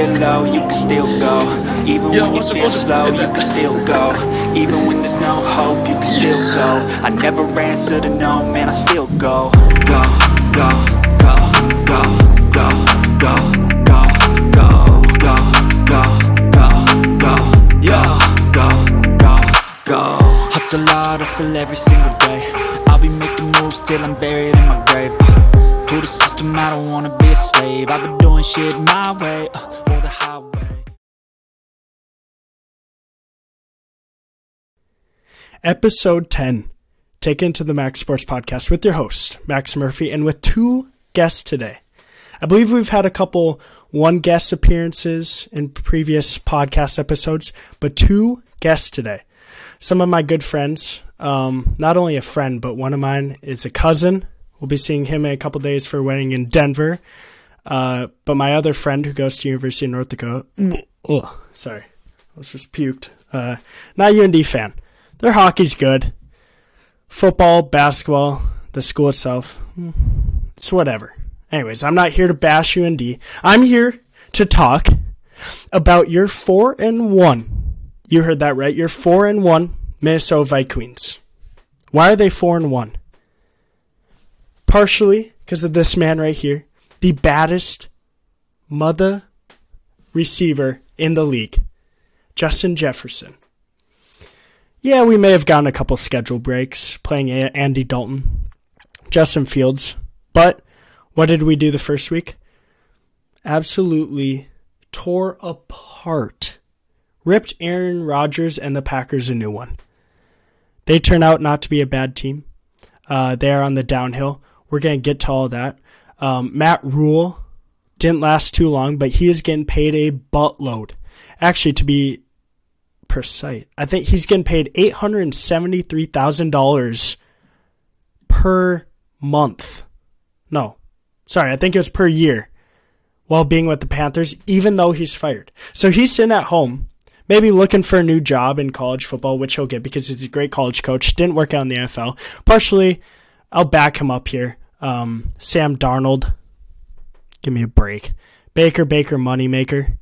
get low, you can still go. Even Yeah, when you feel slow, you can still go. Even when there's no hope, you can still go. I never answer to no, man, I still go. Go, go, go, go, go, go, go, go, go, go, go, go, yo, go, go, go. Hustle hard, hustle every single day. I'll be making moves till I'm buried in my grave. To the system, I don't wanna be a slave. I've been doing shit my way, uh, Episode 10, taken to the Max Sports Podcast with your host, Max Murphy, and with two guests today. I believe we've had a couple one guest appearances in previous podcast episodes, but two guests today. Some of my good friends, um, not only a friend, but one of mine is a cousin. We'll be seeing him in a couple days for a wedding in Denver. Uh, but my other friend who goes to University of North Dakota, oh, sorry, I was just puked. Uh, not a UND fan. Their hockey's good. Football, basketball, the school itself, hmm, it's whatever. Anyways, I'm not here to bash UND. I'm here to talk about your four and one. You heard that right. You're four and one Minnesota Vikings. Why are they four and one? Partially because of this man right here, the baddest mother receiver in the league, Justin Jefferson. Yeah, we may have gotten a couple schedule breaks playing Andy Dalton, Justin Fields, but what did we do the first week? Absolutely tore apart. Ripped Aaron Rodgers and the Packers a new one. They turn out not to be a bad team. Uh, they are on the downhill. We're going to get to all that. Um, Matt Rhule didn't last too long, but he is getting paid a buttload. Actually, to be precise, I think he's getting paid eight hundred and seventy-three thousand dollars per month. No, sorry, I think it was per year. While being with the Panthers, even though he's fired, so he's sitting at home, maybe looking for a new job in college football, which he'll get because he's a great college coach. Didn't work out in the NFL. Partially, I'll back him up here. Um, Sam Darnold, give me a break. Baker, Baker, moneymaker.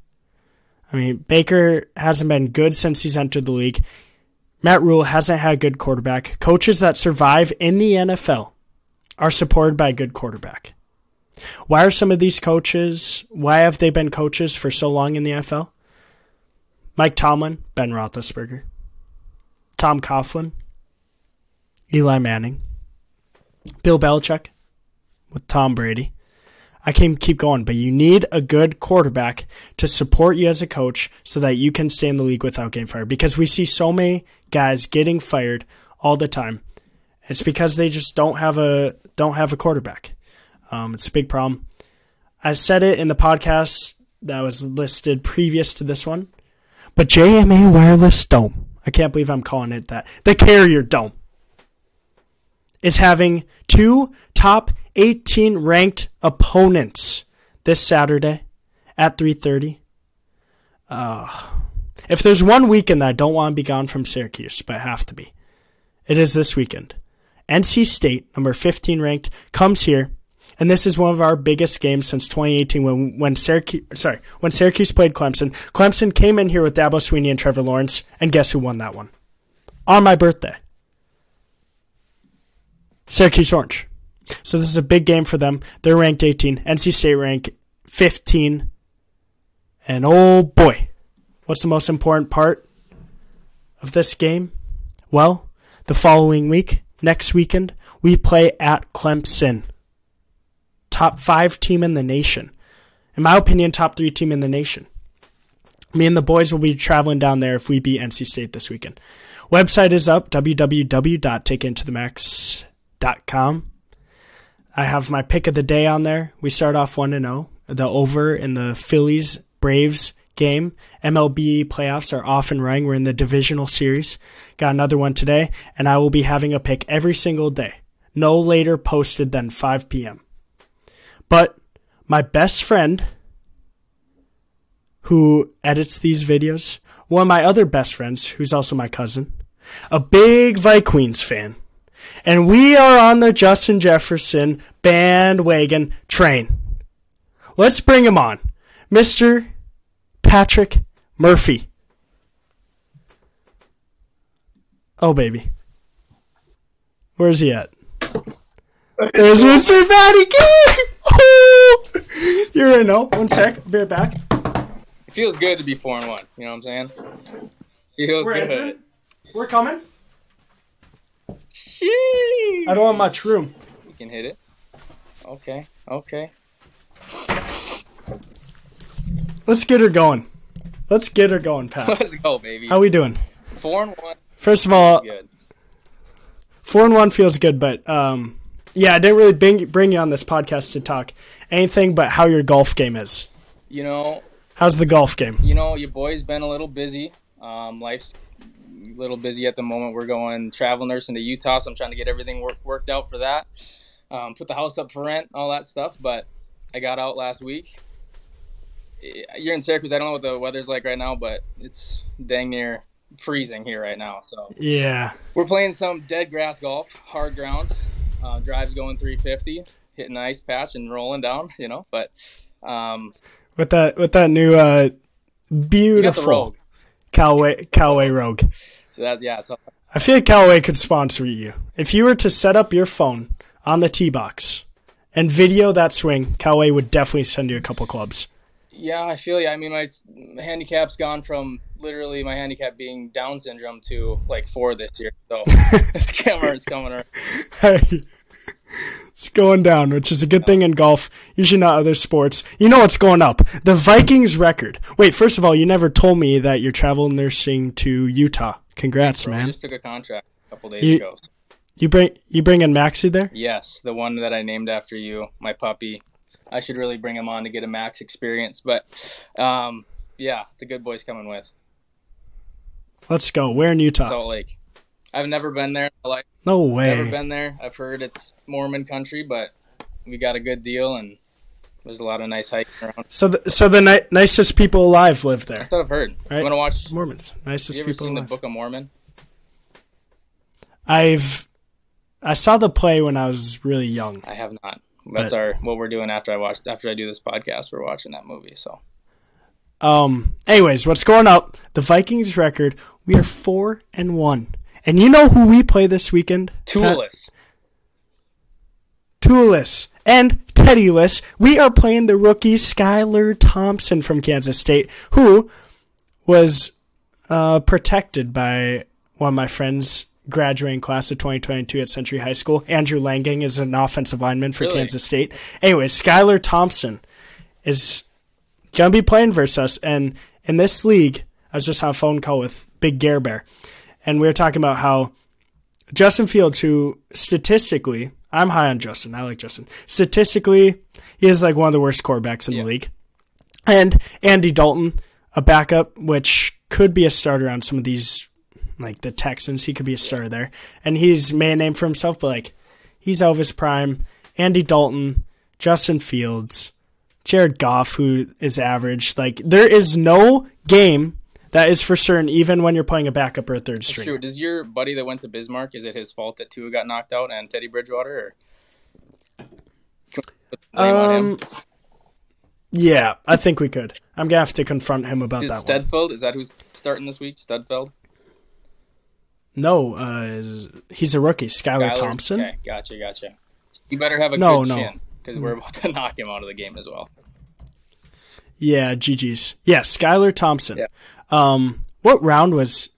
I mean, Baker hasn't been good since he's entered the league. Matt Rhule hasn't had a good quarterback. Coaches that survive in the NFL are supported by a good quarterback. Why are some of these coaches, why have they been coaches for so long in the NFL? Mike Tomlin, Ben Roethlisberger. Tom Coughlin, Eli Manning. Bill Belichick with Tom Brady. I can keep going, but you need a good quarterback to support you as a coach so that you can stay in the league without getting fired. Because we see so many guys getting fired all the time. It's because they just don't have a don't have a quarterback. Um, it's a big problem. I said it in the podcast that was listed previous to this one, but JMA Wireless Dome. I can't believe I'm calling it that. The Carrier Dome is having two top 18 ranked opponents this Saturday at 3:30. Uh, if there's one weekend that I don't want to be gone from Syracuse, but I have to be, it is this weekend. NC State, number 15 ranked, comes here, and this is one of our biggest games since 2018 when when Syracuse sorry when Syracuse played Clemson. Clemson came in here with Dabo Swinney and Trevor Lawrence, and guess who won that one? On my birthday. Syracuse Orange. So this is a big game for them. They're ranked 18. NC State rank 15. And oh boy, what's the most important part of this game? Well, the following week, next weekend, we play at Clemson. Top five team in the nation. In my opinion, top three team in the nation. Me and the boys will be traveling down there if we beat NC State this weekend. Website is up, www.takeintothemax.com. I have my pick of the day on there. We start off 1 0. The over in the Phillies Braves game. MLB playoffs are off and running. We're in the divisional series. Got another one today, and I will be having a pick every single day. No later posted than 5 p.m. But my best friend who edits these videos, one of my other best friends, who's also my cousin, a big Vikings fan. And we are on the Justin Jefferson bandwagon train. Let's bring him on. Mr. Patrick Murphy. Oh, baby. Where's he at? There's Mr. Patty King! You're in, no? One sec. I'll be right back. It feels good to be four and one. You know what I'm saying? Feels We're good. entering. We're coming. Sheesh. I don't want much room. We can hit it. Okay. Okay. Let's get her going. Let's get her going, Pat. Let's go, baby. How we doing? Four and one. First of all, Good. four and one feels good, but um, yeah, I didn't really bring, bring you on this podcast to talk anything but how your golf game is. You know, How's the golf game? you know, your boy's been a little busy. Um, life's a little busy at the moment. We're going travel nursing to Utah, so I'm trying to get everything work, worked out for that. Um, put the house up for rent, all that stuff. But I got out last week. You're in Syracuse. I don't know what the weather's like right now, but it's dang near freezing here right now. So Yeah, we're playing some dead grass golf, hard grounds. Uh, drives going 350, hitting a nice patch and rolling down. You know, but um, with that with that new uh, we got the beautiful Rogue. Callaway Callaway Rogue. So that's yeah. It's all, I feel like Callaway could sponsor you. If you were to set up your phone on the tee box and video that swing, Callaway would definitely send you a couple clubs. Yeah, I feel you. I mean, my handicap's gone from literally my handicap being Down syndrome to like four this year. So coming, it's coming. around. Hey, it's going down, which is a good thing in golf. Usually not other sports. You know what's going up? The Vikings record. Wait, first of all, you never told me that you're travel nursing to Utah. Congrats, We man. just took a contract a couple days You- ago. You bring you bring in Maxie there? Yes, the one that I named after you, my puppy. I should really bring him on to get a max experience, but um, yeah, the good boy's coming with Let's go. Where in Utah? Salt Lake. I've never been there. Like no way. never been there. I've heard it's Mormon country, but we got a good deal and there's a lot of nice hiking around. So the, so the ni- nicest people alive live there. That's what I've heard. Right. You want to watch? Mormons, Have nicest you ever people seen the. Book of Mormon? I've I saw the play when I was really young. I have not. That's But- our what we're doing after I watched after I do this podcast. We're watching that movie. So Um. Anyways, what's going up? The Vikings record. We are four and one. And you know who we play this weekend? Toolless. Toolless and Teddyless. We are playing the rookie Skylar Thompson from Kansas State, who was uh, protected by one of my friends graduating class of 2022 at Century High School. Andrew Langang is an offensive lineman for Really? Kansas State. Anyway, Skylar Thompson is gonna be playing versus us, and in this league, I was just on a phone call with Big Gare Bear, and we were talking about how Justin Fields, who statistically, I'm high on Justin. I like Justin. Statistically, he is like one of the worst quarterbacks in Yeah. the league. And Andy Dalton, a backup, which could be a starter on some of these, like the Texans. He could be a starter there. And he's made a name for himself, but like, he's Elvis prime. Andy Dalton, Justin Fields, Jared Goff, who is average. Like, there is no game that is for certain, even when you're playing a backup or a third string. Shoot, is your buddy that went to Bismarck? Is it his fault that Tua got knocked out and Teddy Bridgewater? Or Can we put the blame on him? Um, yeah, I think we could. I'm gonna have to confront him about Is that one. Stedfeld? Is that who's starting this week? Stedfeld. No, uh, he's a rookie, Skylar Skylar? Thompson. Okay, gotcha, gotcha. You better have a No, good no. chin because we're about to knock him out of the game as well. Yeah, GG's. Yeah, Skylar Thompson. Yeah. Um, what round was?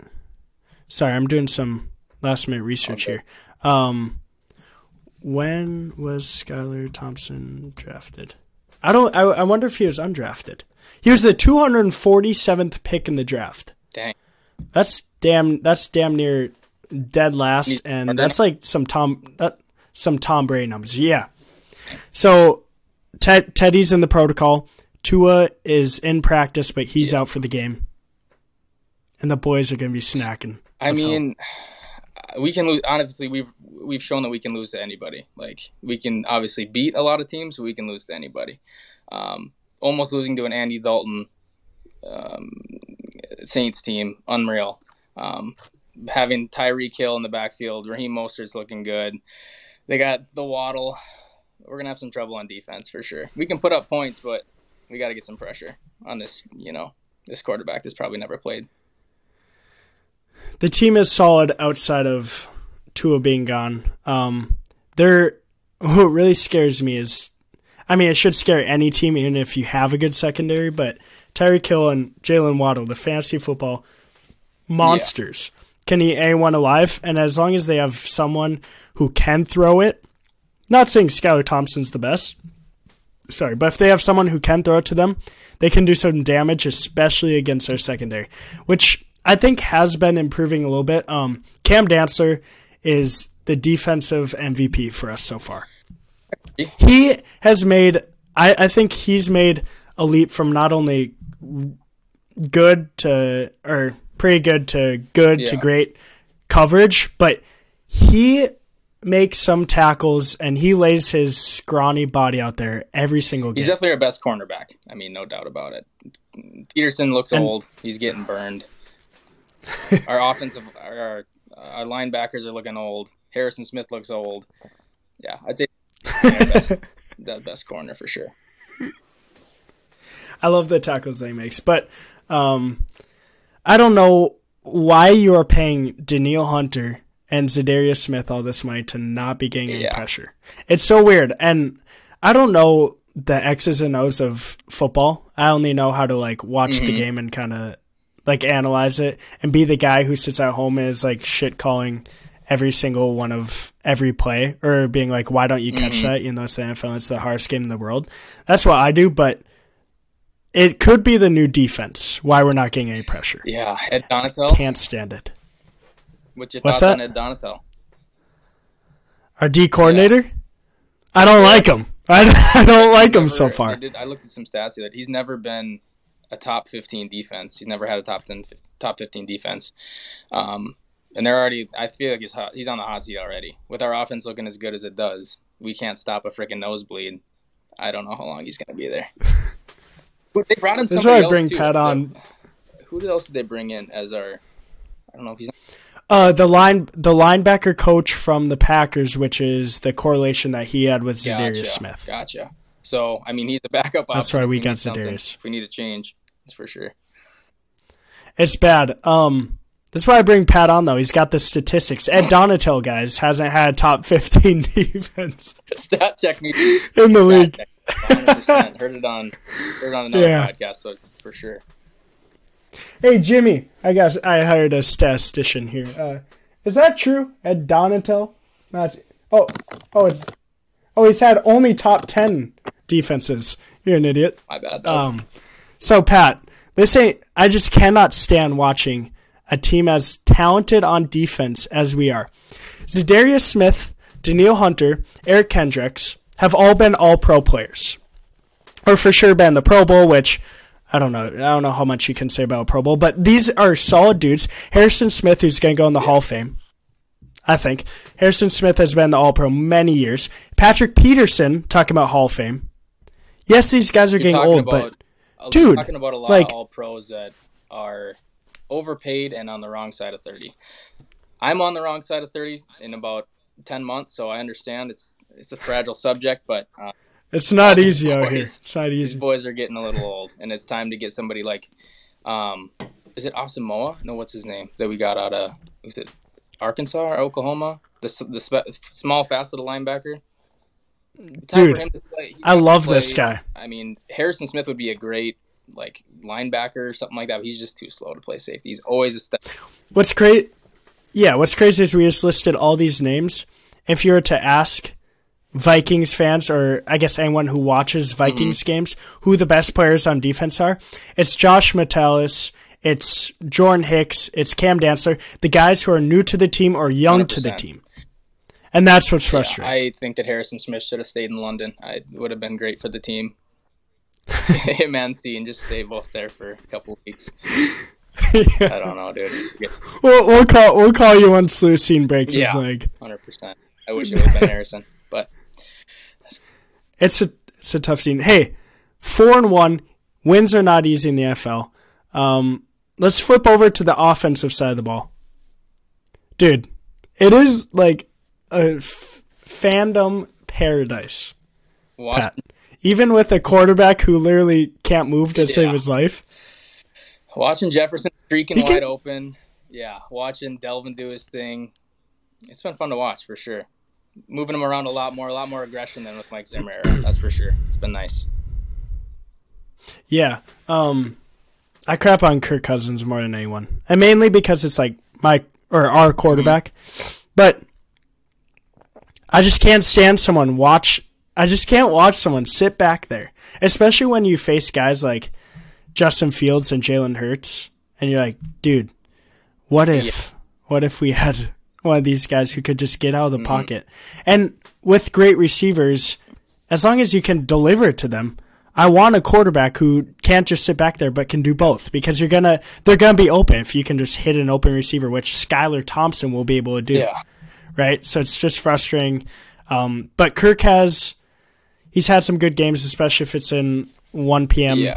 Sorry, I'm doing some last minute research Okay. here. Um, when was Skylar Thompson drafted? I don't. I, I wonder if he was undrafted. He was the 247th pick in the draft. Dang. That's damn. That's damn near dead last, and that's like some Tom. That some Tom Brady numbers. Yeah. So, Ted, Teddy's in the protocol. Tua is in practice, but he's out for the game. And the boys are gonna be snacking. I Let's hope. mean, we can lose. Honestly, we've we've shown that we can lose to anybody. Like we can obviously beat a lot of teams, but we can lose to anybody. Um, almost losing to an Andy Dalton um, Saints team, unreal. Um, having Tyreek Hill in the backfield, Raheem Mostert's looking good. They got the Waddle. We're gonna have some trouble on defense for sure. We can put up points, but we got to get some pressure on this. You know, this quarterback that's probably never played. The team is solid outside of Tua being gone. Um, they're what really scares me is, I mean, it should scare any team, even if you have a good secondary. But Tyreek Hill and Jaylen Waddle, the fantasy football monsters, can eat anyone alive. And as long as they have someone who can throw it, not saying Skylar Thompson's the best, sorry, but if they have someone who can throw it to them, they can do some damage, especially against our secondary, which I think has been improving a little bit. Um, Cam Dantzler is the defensive MVP for us so far. He has made, I, I think he's made a leap from not only good to, or pretty good to good to great coverage, but he makes some tackles and he lays his scrawny body out there every single game. He's definitely our best cornerback. I mean, no doubt about it. Peterson looks And- old. He's getting burned. Our offensive, our, our, our linebackers are looking old. Harrison Smith looks old. Yeah, I'd say best, the best corner for sure. I love the tackles they he makes, but um, I don't know why you are paying Danielle Hunter and Za'Darius Smith all this money to not be getting any Yeah. pressure. It's so weird, and I don't know the X's and O's of football. I only know how to like watch the Mhm. game and kind of like analyze it and be the guy who sits at home and is like shit calling every single one of every play or being like, why don't you catch Mhm. that? You know, it's the NFL, it's the hardest game in the world. That's what I do, but it could be the new defense. Why we're not getting any pressure. Yeah, Ed Donatell. Can't stand it. What's your What's thoughts on that? Ed Donatell? Our D coordinator? I don't like him. I, I don't like him so far. I, did, I looked at some stats that he's never been a top 15 defense. He's never had a top 10, top 15 defense. Um, and they're already. I feel like he's hot, he's on the hot seat already. With our offense looking as good as it does, we can't stop a freaking nosebleed. I don't know how long he's going to be there. But they brought in This is somebody why I bring too. Pat on. Who else did they bring in as our? I don't know if he's. Uh, the line, the linebacker coach from the Packers, which is the correlation that he had with Za'Darius Gotcha, Smith. Gotcha. So I mean, he's the backup. That's why we got Za'Darius. If we need a change, that's for sure. It's bad. Um, that's why I bring Pat on though. He's got the statistics. Ed Donatell, guys, hasn't had top fifteen defense Stat check me in the league. 100%. heard it on heard it on another Yeah. podcast, so it's for sure. Hey Jimmy, I guess I hired a statistician here. Uh, is that true? Ed Donatell? Not. Oh, oh, it's. Oh, he's had only top ten defenses. You're an idiot. My bad. Um, so Pat, this ain't. I just cannot stand watching a team as talented on defense as we are. Za'Darius Smith, Danielle Hunter, Eric Kendricks have all been All Pro players, or for sure been the Pro Bowl, which. I don't know. I don't know how much you can say about a Pro Bowl, but these are solid dudes. Harrison Smith, who's going to go in the Hall of Fame, I think. Harrison Smith has been the All Pro many years. Patrick Peterson, talking about Hall of Fame. Yes, these guys are You're getting old, but dude, talking about a lot like- of all pros that are overpaid and on the wrong side of 30. I'm on the wrong side of 30 in about 10 months, so I understand it's it's a fragile subject, but uh, it's not easy out here. It's not easy. these boys are getting a little old, and it's time to get somebody like, um, is it Asamoah? No, what's his name that we got out of? Was it Arkansas or Oklahoma? The the small, fast little linebacker. Dude, for him to play. I love play- this guy. I mean, Harrison Smith would be a great like linebacker or something like that. But he's just too slow to play safety. He's always a step. What's great? Yeah, what's crazy is we just listed all these names. If you were to ask Vikings fans, or I guess anyone who watches mm-hmm. Vikings games, who the best players on defense are, it's Josh Metellus, it's Jordan Hicks, it's Cam Dantzler, the guys who are new to the team or young to the team. And that's what's Yeah, frustrating. I think that Harrison Smith should have stayed in London. I it would have been great for the team. Him and and just stay both there for a couple weeks. I don't know, dude. we'll, we'll call we'll call you once Lewis Cine breaks Yeah. his leg. Hundred percent. I wish it would have been Harrison, but It's a it's a tough scene. Hey, four and one wins are not easy in the NFL. Um, let's flip over to the offensive side of the ball, dude. It is like a f- fandom paradise. watch. Pat. Even with a quarterback who literally can't move to save his life. Watching Jefferson streaking He can- wide open. Yeah, watching Dalvin do his thing. It's been fun to watch for sure. Moving him around a lot more, a lot more aggression than with Mike Zimmer. era, That's for sure. It's been nice. Yeah. Um, I crap on Kirk Cousins more than anyone, and mainly because it's like my or our quarterback. But I just can't stand someone watch. I just can't watch someone sit back there, especially when you face guys like Justin Fields and Jalen Hurts, and you're like, dude, what if, what if we had one of these guys who could just get out of the mm-hmm. pocket, and with great receivers, as long as you can deliver it to them. I want a quarterback who can't just sit back there but can do both because you're gonna they're gonna be open if you can just hit an open receiver, which Skylar Thompson will be able to do. Right? So it's just frustrating. Um, but Kirk has he's had some good games, especially if it's in one PM Yeah.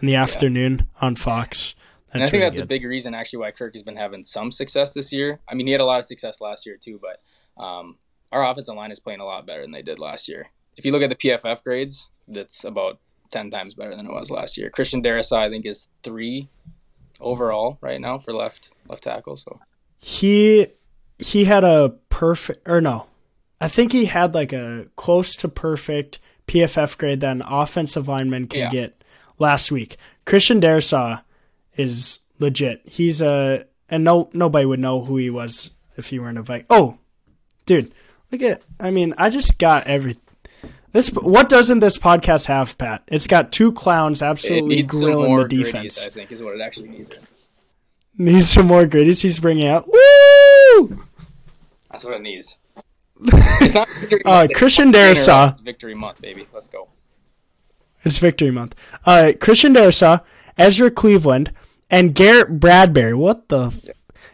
in the afternoon on Fox. That's And I think really that's a big reason actually why Kirk has been having some success this year. I mean, he had a lot of success last year too, but um, our offensive line is playing a lot better than they did last year. If you look at the PFF grades, that's about ten times better than it was last year. Christian Darrisaw, I think, is three overall right now for left left tackle. So he he had a perfect or no i think he had like a close to perfect pff grade that an offensive lineman can Yeah. get last week christian Darrisaw is legit he's a and no nobody would know who he was if he weren't a Viking. oh dude look at i mean i just got every this what doesn't this podcast have pat it's got two clowns absolutely grilling more the gritties. defense I think is what it actually needs. needs some more gritties he's bringing out Woo! That's what it needs. It's not victory month, it's Christian fucking Darrisaw. It's victory month, baby. Let's go. It's Victory Month. Uh, Christian Darrisaw, Ezra Cleveland, and Garrett Bradbury. What the? F-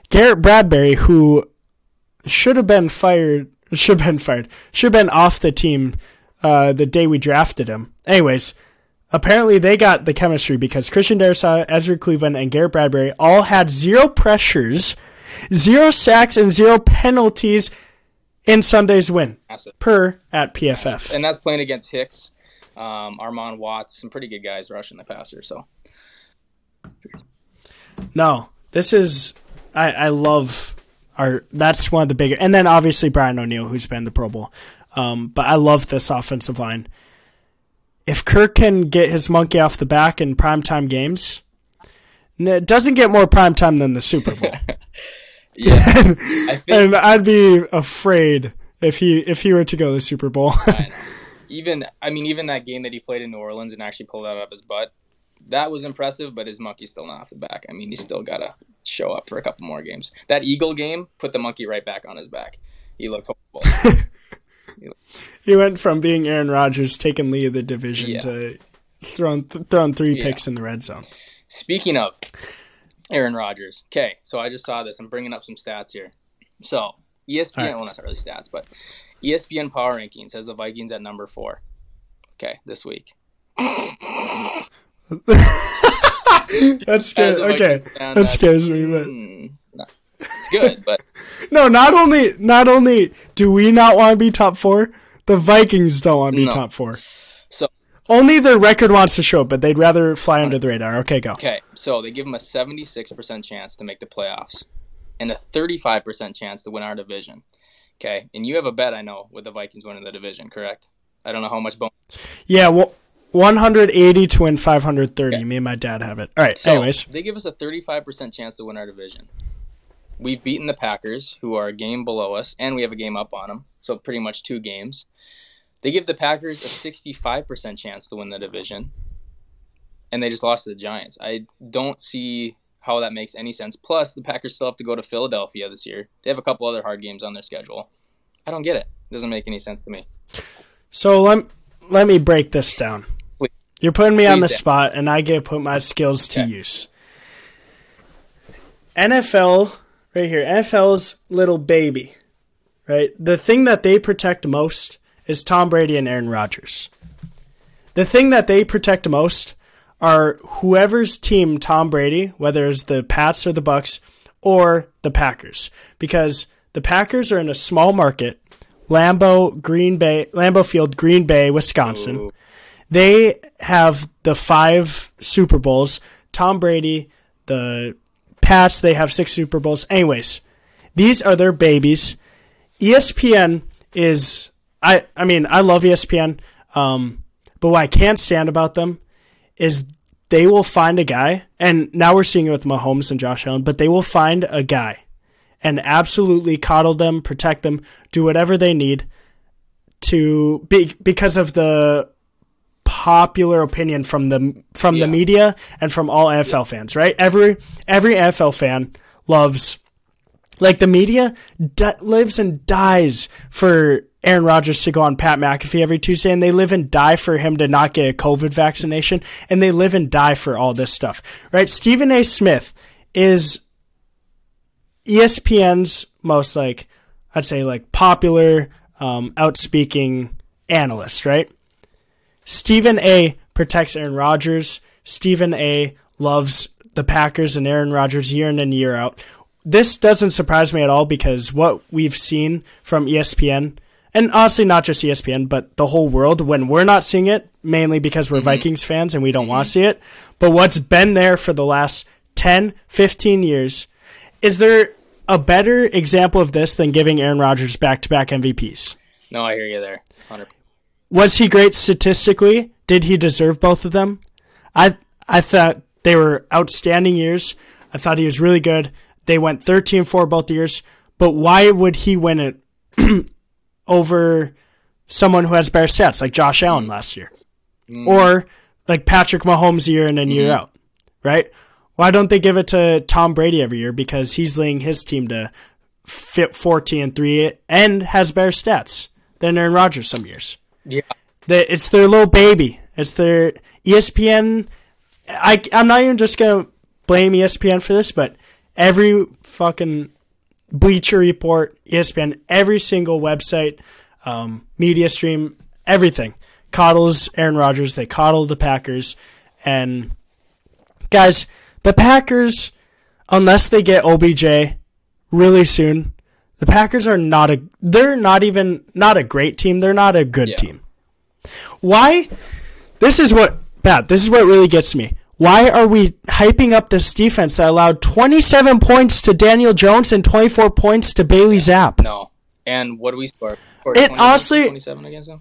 Garrett Bradbury, who should have been fired, should have been fired, should have been off the team uh, the day we drafted him. Anyways, apparently they got the chemistry because Christian Darrisaw, Ezra Cleveland, and Garrett Bradbury all had zero pressures, zero sacks, and zero penalties in Sunday's win Massive. per at PFF. And that's playing against Hicks, um, Armon Watts, some pretty good guys rushing the passer. So No, this is I I love our that's one of the bigger and then obviously Brian O'Neill who's been the Pro Bowl. Um, but I love this offensive line. If Kirk can get his monkey off the back in primetime games, it doesn't get more prime time than the Super Bowl. yeah, I think and I'd be afraid if he if he were to go to the Super Bowl. even I mean even that game that he played in New Orleans and actually pulled that out of his butt, that was impressive. But his monkey's still not off the back. I mean, he's still gotta show up for a couple more games. That Eagle game put the monkey right back on his back. He looked horrible. he went from being Aaron Rodgers taking lead of the division Yeah. to throwing th- throwing three Yeah. picks in the red zone. Speaking of Aaron Rodgers, okay, so I just saw this. I'm bringing up some stats here. So ESPN, right. well, not really stats, but ESPN Power Rankings has the Vikings at number four. Okay, this week. That's As scares okay. Fan, That scares me, but mm, no, it's good, but no. Not only not only do we not want to be top four, the Vikings don't want to be No. top four. Only their record wants to show but they'd rather fly under the radar. Okay, go. okay, so they give them a 76% chance to make the playoffs and a 35% chance to win our division. Okay, and you have a bet, I know, with the Vikings winning the division, correct? I don't know how much bonus. Yeah, well, 180 to win 530. Okay. Me and my dad have it. All right. So anyways, they give us a 35% chance to win our division. We've beaten the Packers, who are a game below us, and we have a game up on them, so pretty much two games. They give the Packers a 65% chance to win the division, and they just lost to the Giants. I don't see how that makes any sense. Plus, the Packers still have to go to Philadelphia this year. They have a couple other hard games on their schedule. I don't get it. It doesn't make any sense to me. so let let me break this down. Please. You're putting me on the do. spot, and I get to put my skills to Okay. use. NFL, right here, NFL's little baby, right? The thing that they protect most is Tom Brady and Aaron Rodgers. The thing that they protect most are whoever's team Tom Brady, whether it's the Pats or the Bucks or the Packers, because the Packers are in a small market, Lambeau, Green Bay, Lambeau Field, Green Bay, Wisconsin. Ooh. They have the five Super Bowls. Tom Brady, the Pats, they have six Super Bowls. Anyways, these are their babies. ESPN is I I mean I love ESPN, um, but what I can't stand about them is they will find a guy, and now we're seeing it with Mahomes and Josh Allen, but they will find a guy and absolutely coddle them, protect them, do whatever they need to be because of the popular opinion from the from Yeah. the media and from all NFL fans, right? Every every NFL fan loves like the media d- lives and dies for Aaron Rodgers to go on Pat McAfee every Tuesday, and they live and die for him to not get a COVID vaccination, and they live and die for all this stuff, right? Stephen A. Smith is ESPN's most like I'd say like popular, um, outspeaking analyst, right? Stephen A. protects Aaron Rodgers. Stephen A. loves the Packers and Aaron Rodgers year in and year out. This doesn't surprise me at all because what we've seen from ESPN, and honestly, not just ESPN, but the whole world, when we're not seeing it, mainly because we're mm-hmm. Vikings fans and we don't want to mm-hmm. see it, but what's been there for the last 10, 15 years, is there a better example of this than giving Aaron Rodgers back to back MVPs? No, I hear you there. 100%. Was he great statistically? Did he deserve both of them? I I thought they were outstanding years. I thought he was really good. They went 13-4 both years, but why would he win it over someone who has better stats like Josh Allen mm-hmm. last year? Mm-hmm. Or like Patrick Mahomes year in and year mm-hmm. out, right? Why don't they give it to Tom Brady every year because he's leading his team to fit 14 and 3 and has better stats than Aaron Rodgers some years? Yeah. It's their little baby. It's their ESPN. I, I'm not even just going to blame ESPN for this, but every fucking Bleacher Report, ESPN, every single website, um, media stream, everything coddles Aaron Rodgers. They coddle the Packers. And guys, the Packers, unless they get OBJ really soon, the Packers are not a. They're not even not a great team. They're not a good Yeah. team. Why? This is what Pat. This is what really gets me. Why are we hyping up this defense that allowed 27 points to Daniel Jones and 24 points to Bailey Zappe? No. And what do we score? It honestly- 27 against them?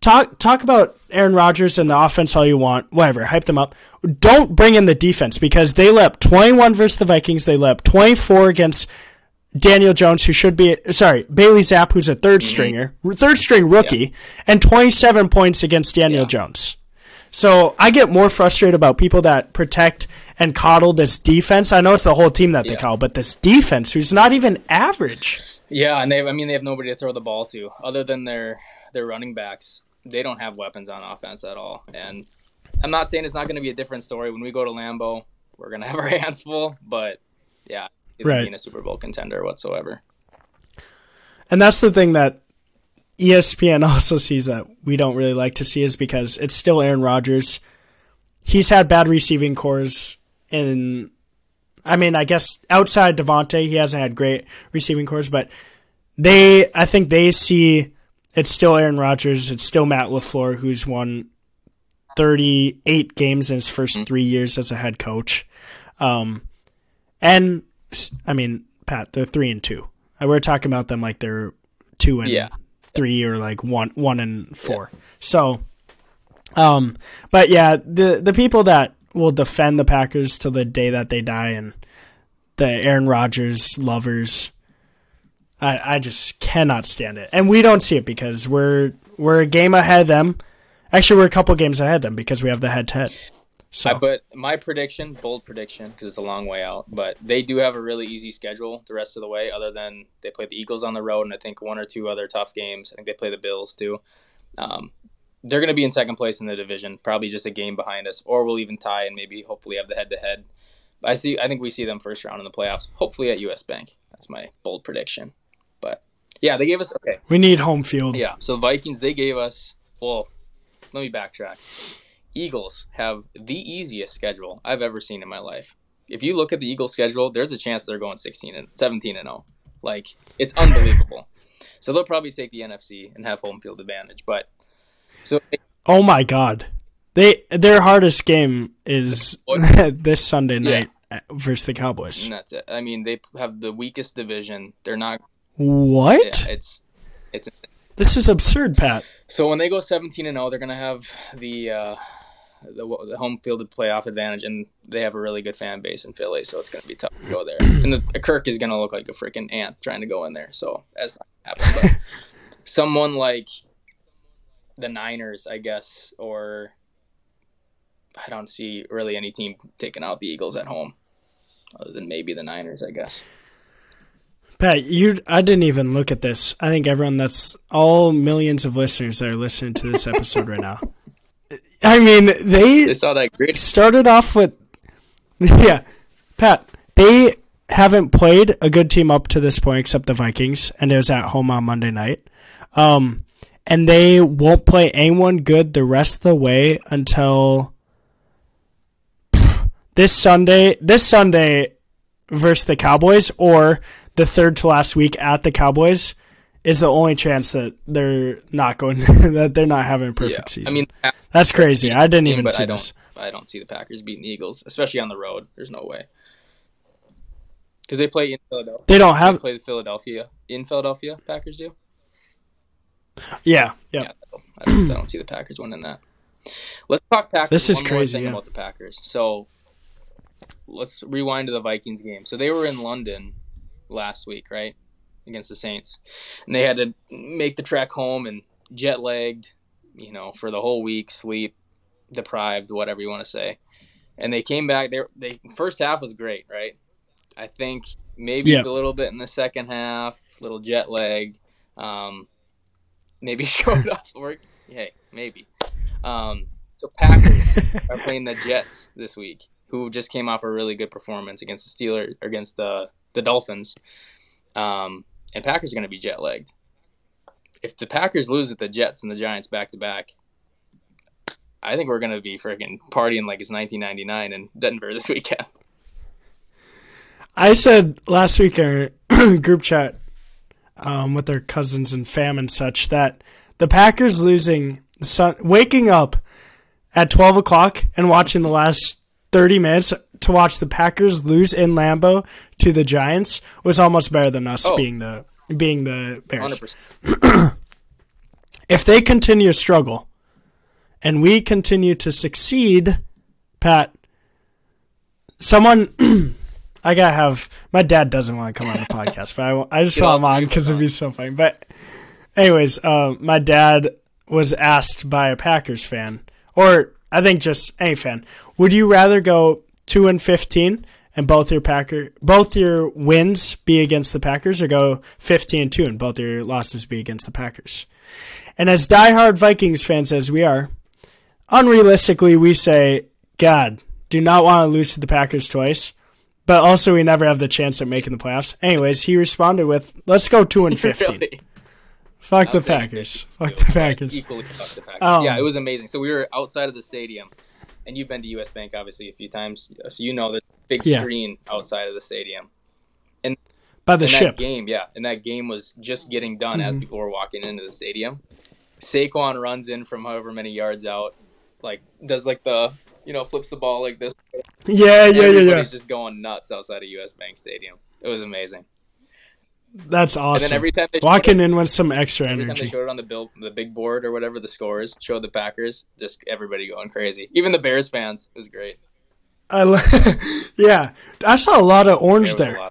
Talk talk about Aaron Rodgers and the offense all you want. Whatever, hype them up. Don't bring in the defense because they let up 21 versus the Vikings. They let up 24 against Daniel Jones, who should be sorry Bailey Zappe, who's a 3rd Mm-hmm. stringer, third string rookie, and 27 points against Daniel Yeah. Jones. So I get more frustrated about people that protect and coddle this defense. I know it's the whole team that they Yeah. coddle, but this defense, who's not even average. Yeah, and they I mean they have nobody to throw the ball to other than their their running backs. They don't have weapons on offense at all. And I'm not saying it's not going to be a different story when we go to Lambeau. We're going to have our hands full, but yeah, Right. being a Super Bowl contender whatsoever. And that's the thing that ESPN also sees that we don't really like to see is because it's still Aaron Rodgers. He's had bad receiving cores in I mean, I guess outside Davante, he hasn't had great receiving cores, but they I think they see it's still Aaron Rodgers, it's still Matt LaFleur who's won 38 games in his 1st 3 years as a head coach. Um and I mean, Pat, they're 3 and 2. Uh, We're talking about them like they're 2 and Yeah. Three or like one one and four. So um but yeah, the the people that will defend the Packers till the day that they die and the Aaron Rodgers lovers I I just cannot stand it. And we don't see it because we're we're a game ahead of them. Actually, we're a couple games ahead of them because we have the head to head. So I, but my prediction, bold prediction, because it's a long way out, but they do have a really easy schedule the rest of the way. Other than they play the Eagles on the road, and I think one or two other tough games. I think they play the Bills too. Um, they're going to be in second place in the division, probably just a game behind us, or we'll even tie and maybe hopefully have the head to head. I see. I think we see them first round in the playoffs, hopefully at US Bank. That's my bold prediction. But yeah, they gave us okay. we need home field. Yeah. So the Vikings, they gave us. Well, let me backtrack. Eagles have the easiest schedule I've ever seen in my life. If you look at the Eagles schedule, there's a chance they're going 16 and 17 and 0. Like it's unbelievable. so they'll probably take the NFC and have home field advantage. But so Oh my god. They their hardest game is this Sunday Yeah. night versus the Cowboys. And that's it. I mean, they have the weakest division. They're not. What? Yeah, it's it's This is absurd, Pat. So when they go 17 and 0, they're going to have the uh, the, the home field playoff advantage, and they have a really good fan base in Philly, so it's going to be tough to go there. And the, Kirk is going to look like a freaking ant trying to go in there, so that's not gonna happen. But someone like the Niners, I guess, or I don't see really any team taking out the Eagles at home, other than maybe the Niners, I guess. Pat, you I didn't even look at this. I think everyone that's all millions of listeners that are listening to this episode right now. I mean, they They saw that great. started off with yeah, Pat. They haven't played a good team up to this point except the Vikings, and it was at home on Monday night. Um, and they won't play anyone good the rest of the way until this Sunday. This Sunday versus the Cowboys, or the third to last week at the Cowboys, is the only chance that they're not going that they're not having a perfect Yeah, season. I mean, that's crazy. I didn't even but see I don't. this. I don't see the Packers beating the Eagles, especially on the road. There's no way. Because they play in Philadelphia. They don't They have. play the Philadelphia in Philadelphia. Packers do. Yeah, yeah. Yeah, I don't, I don't see the Packers winning that. Let's talk Packers. This is One crazy, yeah. about the Packers. So let's rewind to the Vikings game. So they were in London last week, right, against the Saints, and they had to make the trek home and jet lagged, you know, for the whole week, sleep deprived, whatever you want to say. And they came back. They they first half was great, right? I think maybe Yeah. a little bit in the second half, little jet lagged. Um, maybe showed up work. Hey, maybe. Um, so Packers are playing the Jets this week, who just came off a really good performance against the Steelers, against the the Dolphins. Um, and Packers are going to be jet lagged. If the Packers lose at the Jets and the Giants back to back, I think we're going to be freaking partying like it's 1999 in Denver this weekend. I said last week in our group chat um, with their cousins and fam and such that the Packers losing, waking up at 12 o'clock and watching the last 30 minutes to watch the Packers lose in Lambeau to the Giants was almost better than us Oh. being the being the Bears. 100%. If they continue to struggle and we continue to succeed, Pat, someone I gotta have my dad doesn't want to come on the podcast, but I, I just Get want him on because it'd be so funny. But anyways, um, my dad was asked by a Packers fan, or I think just any fan, would you rather go two and fifteen and both your Packer both your wins be against the Packers, or go fifteen and two and both your losses be against the Packers? And as diehard Vikings fans as we are, unrealistically we say, God, do not want to lose to the Packers twice. But also we never have the chance at making the playoffs. Anyways, he responded with, Let's go two and fifteen. Really? Fuck the Packers. Fuck the Packers. Equally fuck the Packers. Um, yeah, it was amazing. So we were outside of the stadium, and you've been to US Bank obviously a few times, so you know the big Yeah. screen outside of the stadium. And By the and ship. that game, yeah, and that game was just getting done as Mhm. people were walking into the stadium. Saquon runs in from however many yards out, like does like the you know flips the ball like this. Yeah, yeah, yeah, Everybody's yeah. just going nuts outside of US Bank Stadium. It was amazing. That's And awesome. then every time they Walking it, in with some extra every time they energy. showed it on the bill, the big board or whatever the scores showed the Packers, just everybody going crazy. Even the Bears fans, it was great. I lo- yeah, I saw a lot of orange There there.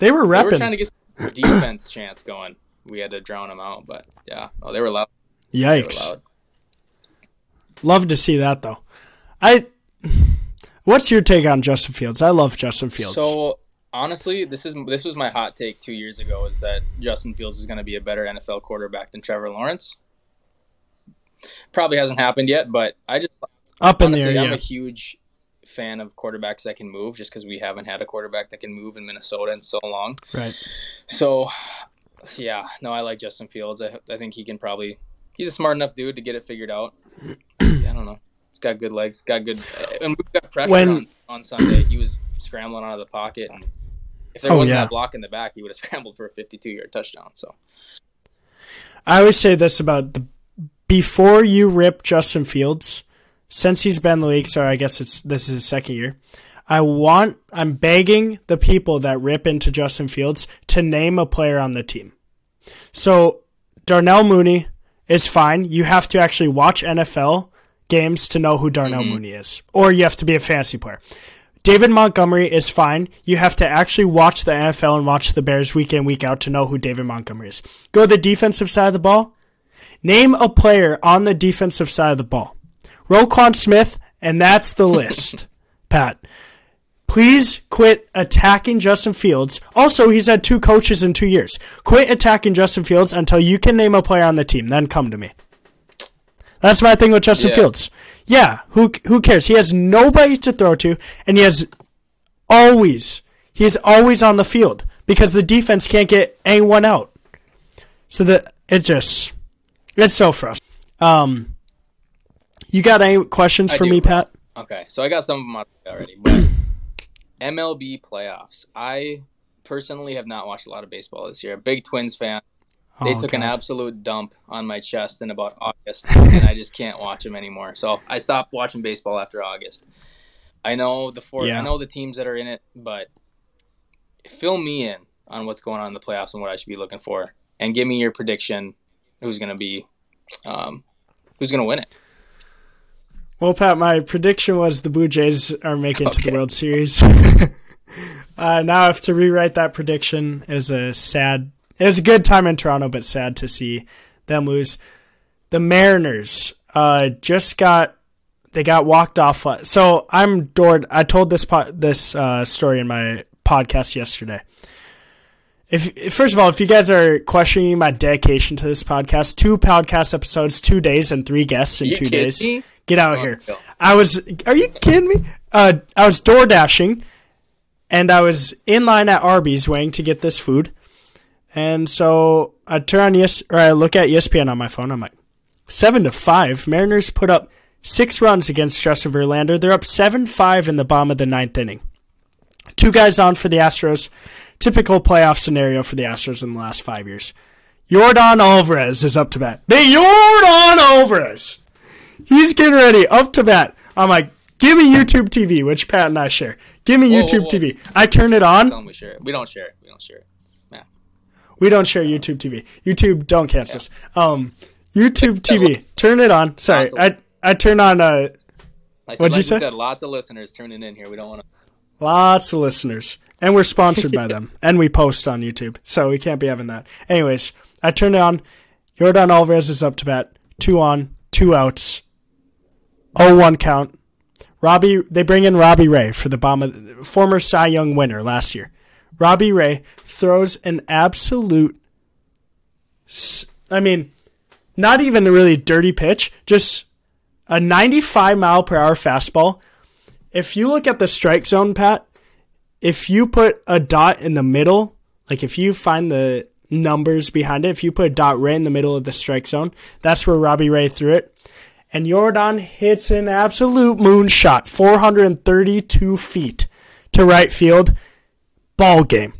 They were They were trying to get defense chance going. We had to drown them out, but yeah, oh, they were loud. They were Yikes! loud. Love to see that though. I. What's your take on Justin Fields? I love Justin Fields. So honestly, this is this was my hot take two years ago: is that Justin Fields is going to be a better NFL quarterback than Trevor Lawrence. Probably hasn't happened yet, but I just Up in honestly, there, I'm a huge fan of quarterbacks that can move, just because we haven't had a quarterback that can move in Minnesota in so long. Right. So, yeah, no, I like Justin Fields. I, I think he can probably. He's a smart enough dude to get it figured out. I don't know. He's got good legs. Got good. And we got pressure When- on, on Sunday. He was scrambling out of the pocket, and if there Oh, wasn't yeah. that block in the back, he would have scrambled for a 52-yard touchdown. So, I always say this about the before you rip Justin Fields, since he's been the league, so I guess it's this is his second year. I want I'm begging the people that rip into Justin Fields to name a player on the team. So Darnell Mooney is fine. You have to actually watch NFL games to know who Darnell Mm-hmm. Mooney is, or you have to be a fantasy player. David Montgomery is fine. You have to actually watch the NFL and watch the Bears week in, week out to know who David Montgomery is. Go to the defensive side of the ball. Name a player on the defensive side of the ball. Roquan Smith, and that's the list. Pat, please quit attacking Justin Fields. Also, he's had two coaches in two years. Quit attacking Justin Fields until you can name a player on the team. Then come to me. That's my thing with Justin Yeah. Fields. Yeah, who who cares? He has nobody to throw to, and he has always he is always on the field because the defense can't get anyone out. So that it just it's so frustrating. Um, you got any questions I for do, me. Pat? Okay, so I got some of them already. But MLB playoffs. I personally have not watched a lot of baseball this year. Big Twins fan. They Oh, took an absolute dump on my chest in about August, and I just can't watch them anymore. So I stopped watching baseball after August. I know the four. Yeah. I know the teams that are in it, but fill me in on what's going on in the playoffs and what I should be looking for, and give me your prediction. Who's going to be, um, who's going to win it? Well, Pat, my prediction was the Blue Jays are making it to the World Series. uh, now I have to rewrite that prediction. It was a sad. It was a good time in Toronto, but sad to see them lose. The Mariners uh, just got they got walked off. So I'm Dord. I told this po- this uh, story in my podcast yesterday. If first of all, if you guys are questioning my dedication to this podcast, two podcast episodes, two days, and three guests in two days. me? Get out Oh, here. no. I was. Are you kidding me? Uh, I was door dashing, and I was in line at Arby's waiting to get this food, and so I turn on yes or I look at ESPN on my phone. I'm like, seven to five. Mariners put up six runs against Justin Verlander. They're up seven five in the bottom of the ninth inning. Two guys on for the Astros. Typical playoff scenario for the Astros in the last five years. Jordan Alvarez is up to bat. The Jordan Alvarez. He's getting ready up to bat. I'm like, give me YouTube TV, which Pat and I share. Give me Whoa, whoa, YouTube whoa. TV. I turn it on. We share it. We don't share it. We don't share it. We don't share YouTube TV. YouTube, don't cancel us. Um, YouTube TV, turn it on. Sorry, I I turn on uh I What'd like you say? said, lots of listeners tuning in here. We don't want to. lots of listeners, and we're sponsored by them, and we post on YouTube, so we can't be having that. Anyways, I turn it on. Jordan Alvarez is up to bat. Two on, two outs. 0-1 count. Robbie, they bring in Robbie Ray for the bomb, former Cy Young winner last year. Robbie Ray throws an absolute. I mean, not even a really dirty pitch, just a 95 mile per hour fastball. If you look at the strike zone, Pat, if you put a dot in the middle, like if you find the numbers behind it, if you put a dot right in the middle of the strike zone, that's where Robbie Ray threw it. And Jordan hits an absolute moonshot, 432 feet to right field. Ball game.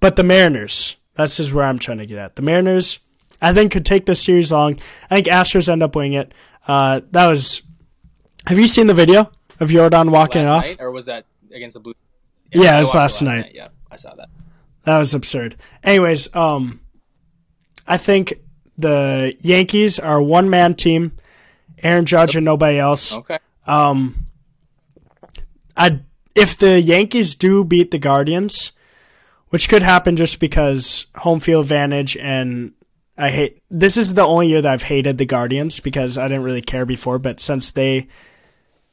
But the Mariners, that's just where I'm trying to get at. The Mariners, I think, could take this series long. I think Astros end up winning it. Uh, that was. Have you seen the video of Jordan walking last off? night, or was that against the Blue? Yeah, I it was last night. Yeah, I saw that. That was absurd. Anyways, um, I think the Yankees are a one man team. Aaron Judge and nobody else. Okay. Um, I if the Yankees do beat the Guardians, which could happen just because home field advantage and I hate this is the only year that I've hated the Guardians because I didn't really care before, but since they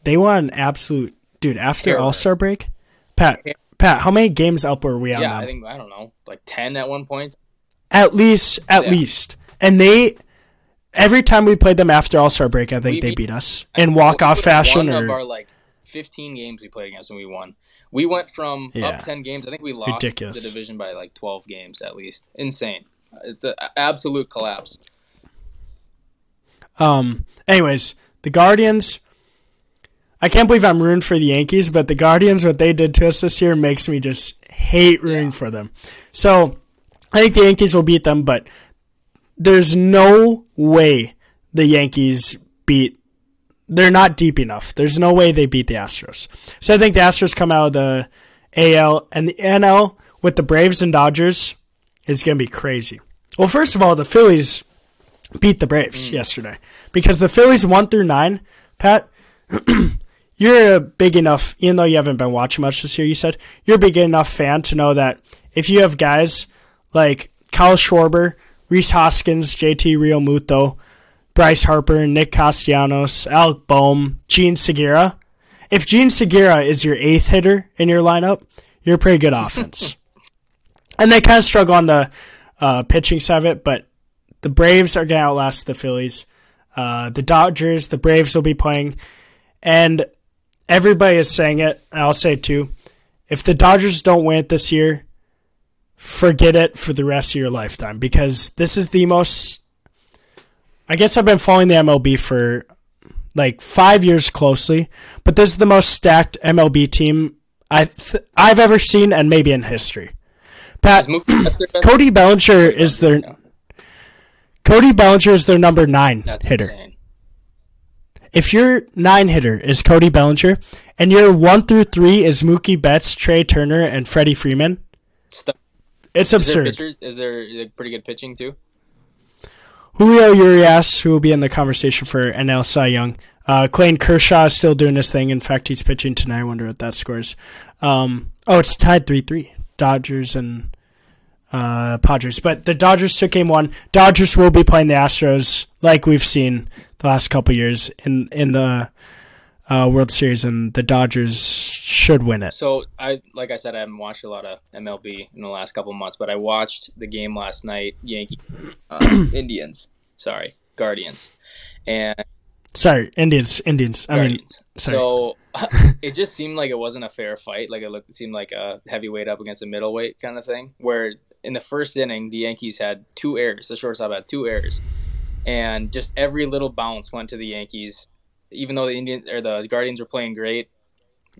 they won an absolute dude after All Star break, Pat Pat, how many games up were we on? Yeah, them? I think I don't know, like ten at one point. At least, at Yeah. least. And they, every time we played them after All Star break, I think they beat- us in walk off One fashion. of Or our like fifteen games we played against and we won. We went from Yeah. up ten games. I think we lost Ridiculous. the division by like twelve games at least. Insane. It's an absolute collapse. um. Anyways, the Guardians. I can't believe I'm rooting for the Yankees, but the Guardians, what they did to us this year, makes me just hate rooting Yeah. for them. So I think the Yankees will beat them, but there's no way the Yankees beat they're not deep enough. There's no way they beat the Astros. So I think the Astros come out of the AL and the NL with the Braves and Dodgers is going to be crazy. Well, first of all, the Phillies beat the Braves mm. yesterday because the Phillies one through nine. Pat, you're a big enough, even though you haven't been watching much this year. You said you're a big enough fan to know that if you have guys like Kyle Schwarber, Rhys Hoskins, JT Realmuto, Bryce Harper, Nick Castellanos, Alec Bohm, Jean Segura. If Jean Segura is your eighth hitter in your lineup, you're a pretty good offense. and they kind of struggle on the uh, pitching side of it, but the Braves are going to outlast the Phillies. Uh, the Dodgers, the Braves will be playing, and everybody is saying it. and I'll say it too. If the Dodgers don't win it this year, forget it for the rest of your lifetime because this is the most. I guess I've been following the MLB for like five years closely, but this is the most stacked MLB team I th- I've ever seen and maybe in history. Pat, Is Mookie Betts their best? Cody Bellinger is their No, Cody Bellinger is their number nine That's hitter. insane. If your nine hitter is Cody Bellinger and your one through three is Mookie Betts, Trea Turner, and Freddie Freeman, Stuff. it's Is there absurd. pitchers? Is there pretty good pitching too? Julio Urias, who will be in the conversation for NL Cy Young. Uh, Clayton Kershaw is still doing his thing. In fact, he's pitching tonight. I wonder what that scores. Um, oh, it's tied 3 3. Dodgers and uh, Padres. But the Dodgers took game one. Dodgers will be playing the Astros like we've seen the last couple years in, in the uh, World Series, and the Dodgers should win it. So I, like I said, I haven't watched a lot of MLB in the last couple months, but I watched the game last night. Yankee, uh, Indians. Sorry, Guardians, and Sorry, Indians. Indians. I mean, Guardians. sorry. so it just seemed like it wasn't a fair fight. Like it looked, it seemed like a heavyweight up against a middleweight kind of thing. Where in the first inning, the Yankees had two errors. The shortstop had two errors, and just every little bounce went to the Yankees. Even though the Indians or the Guardians were playing great,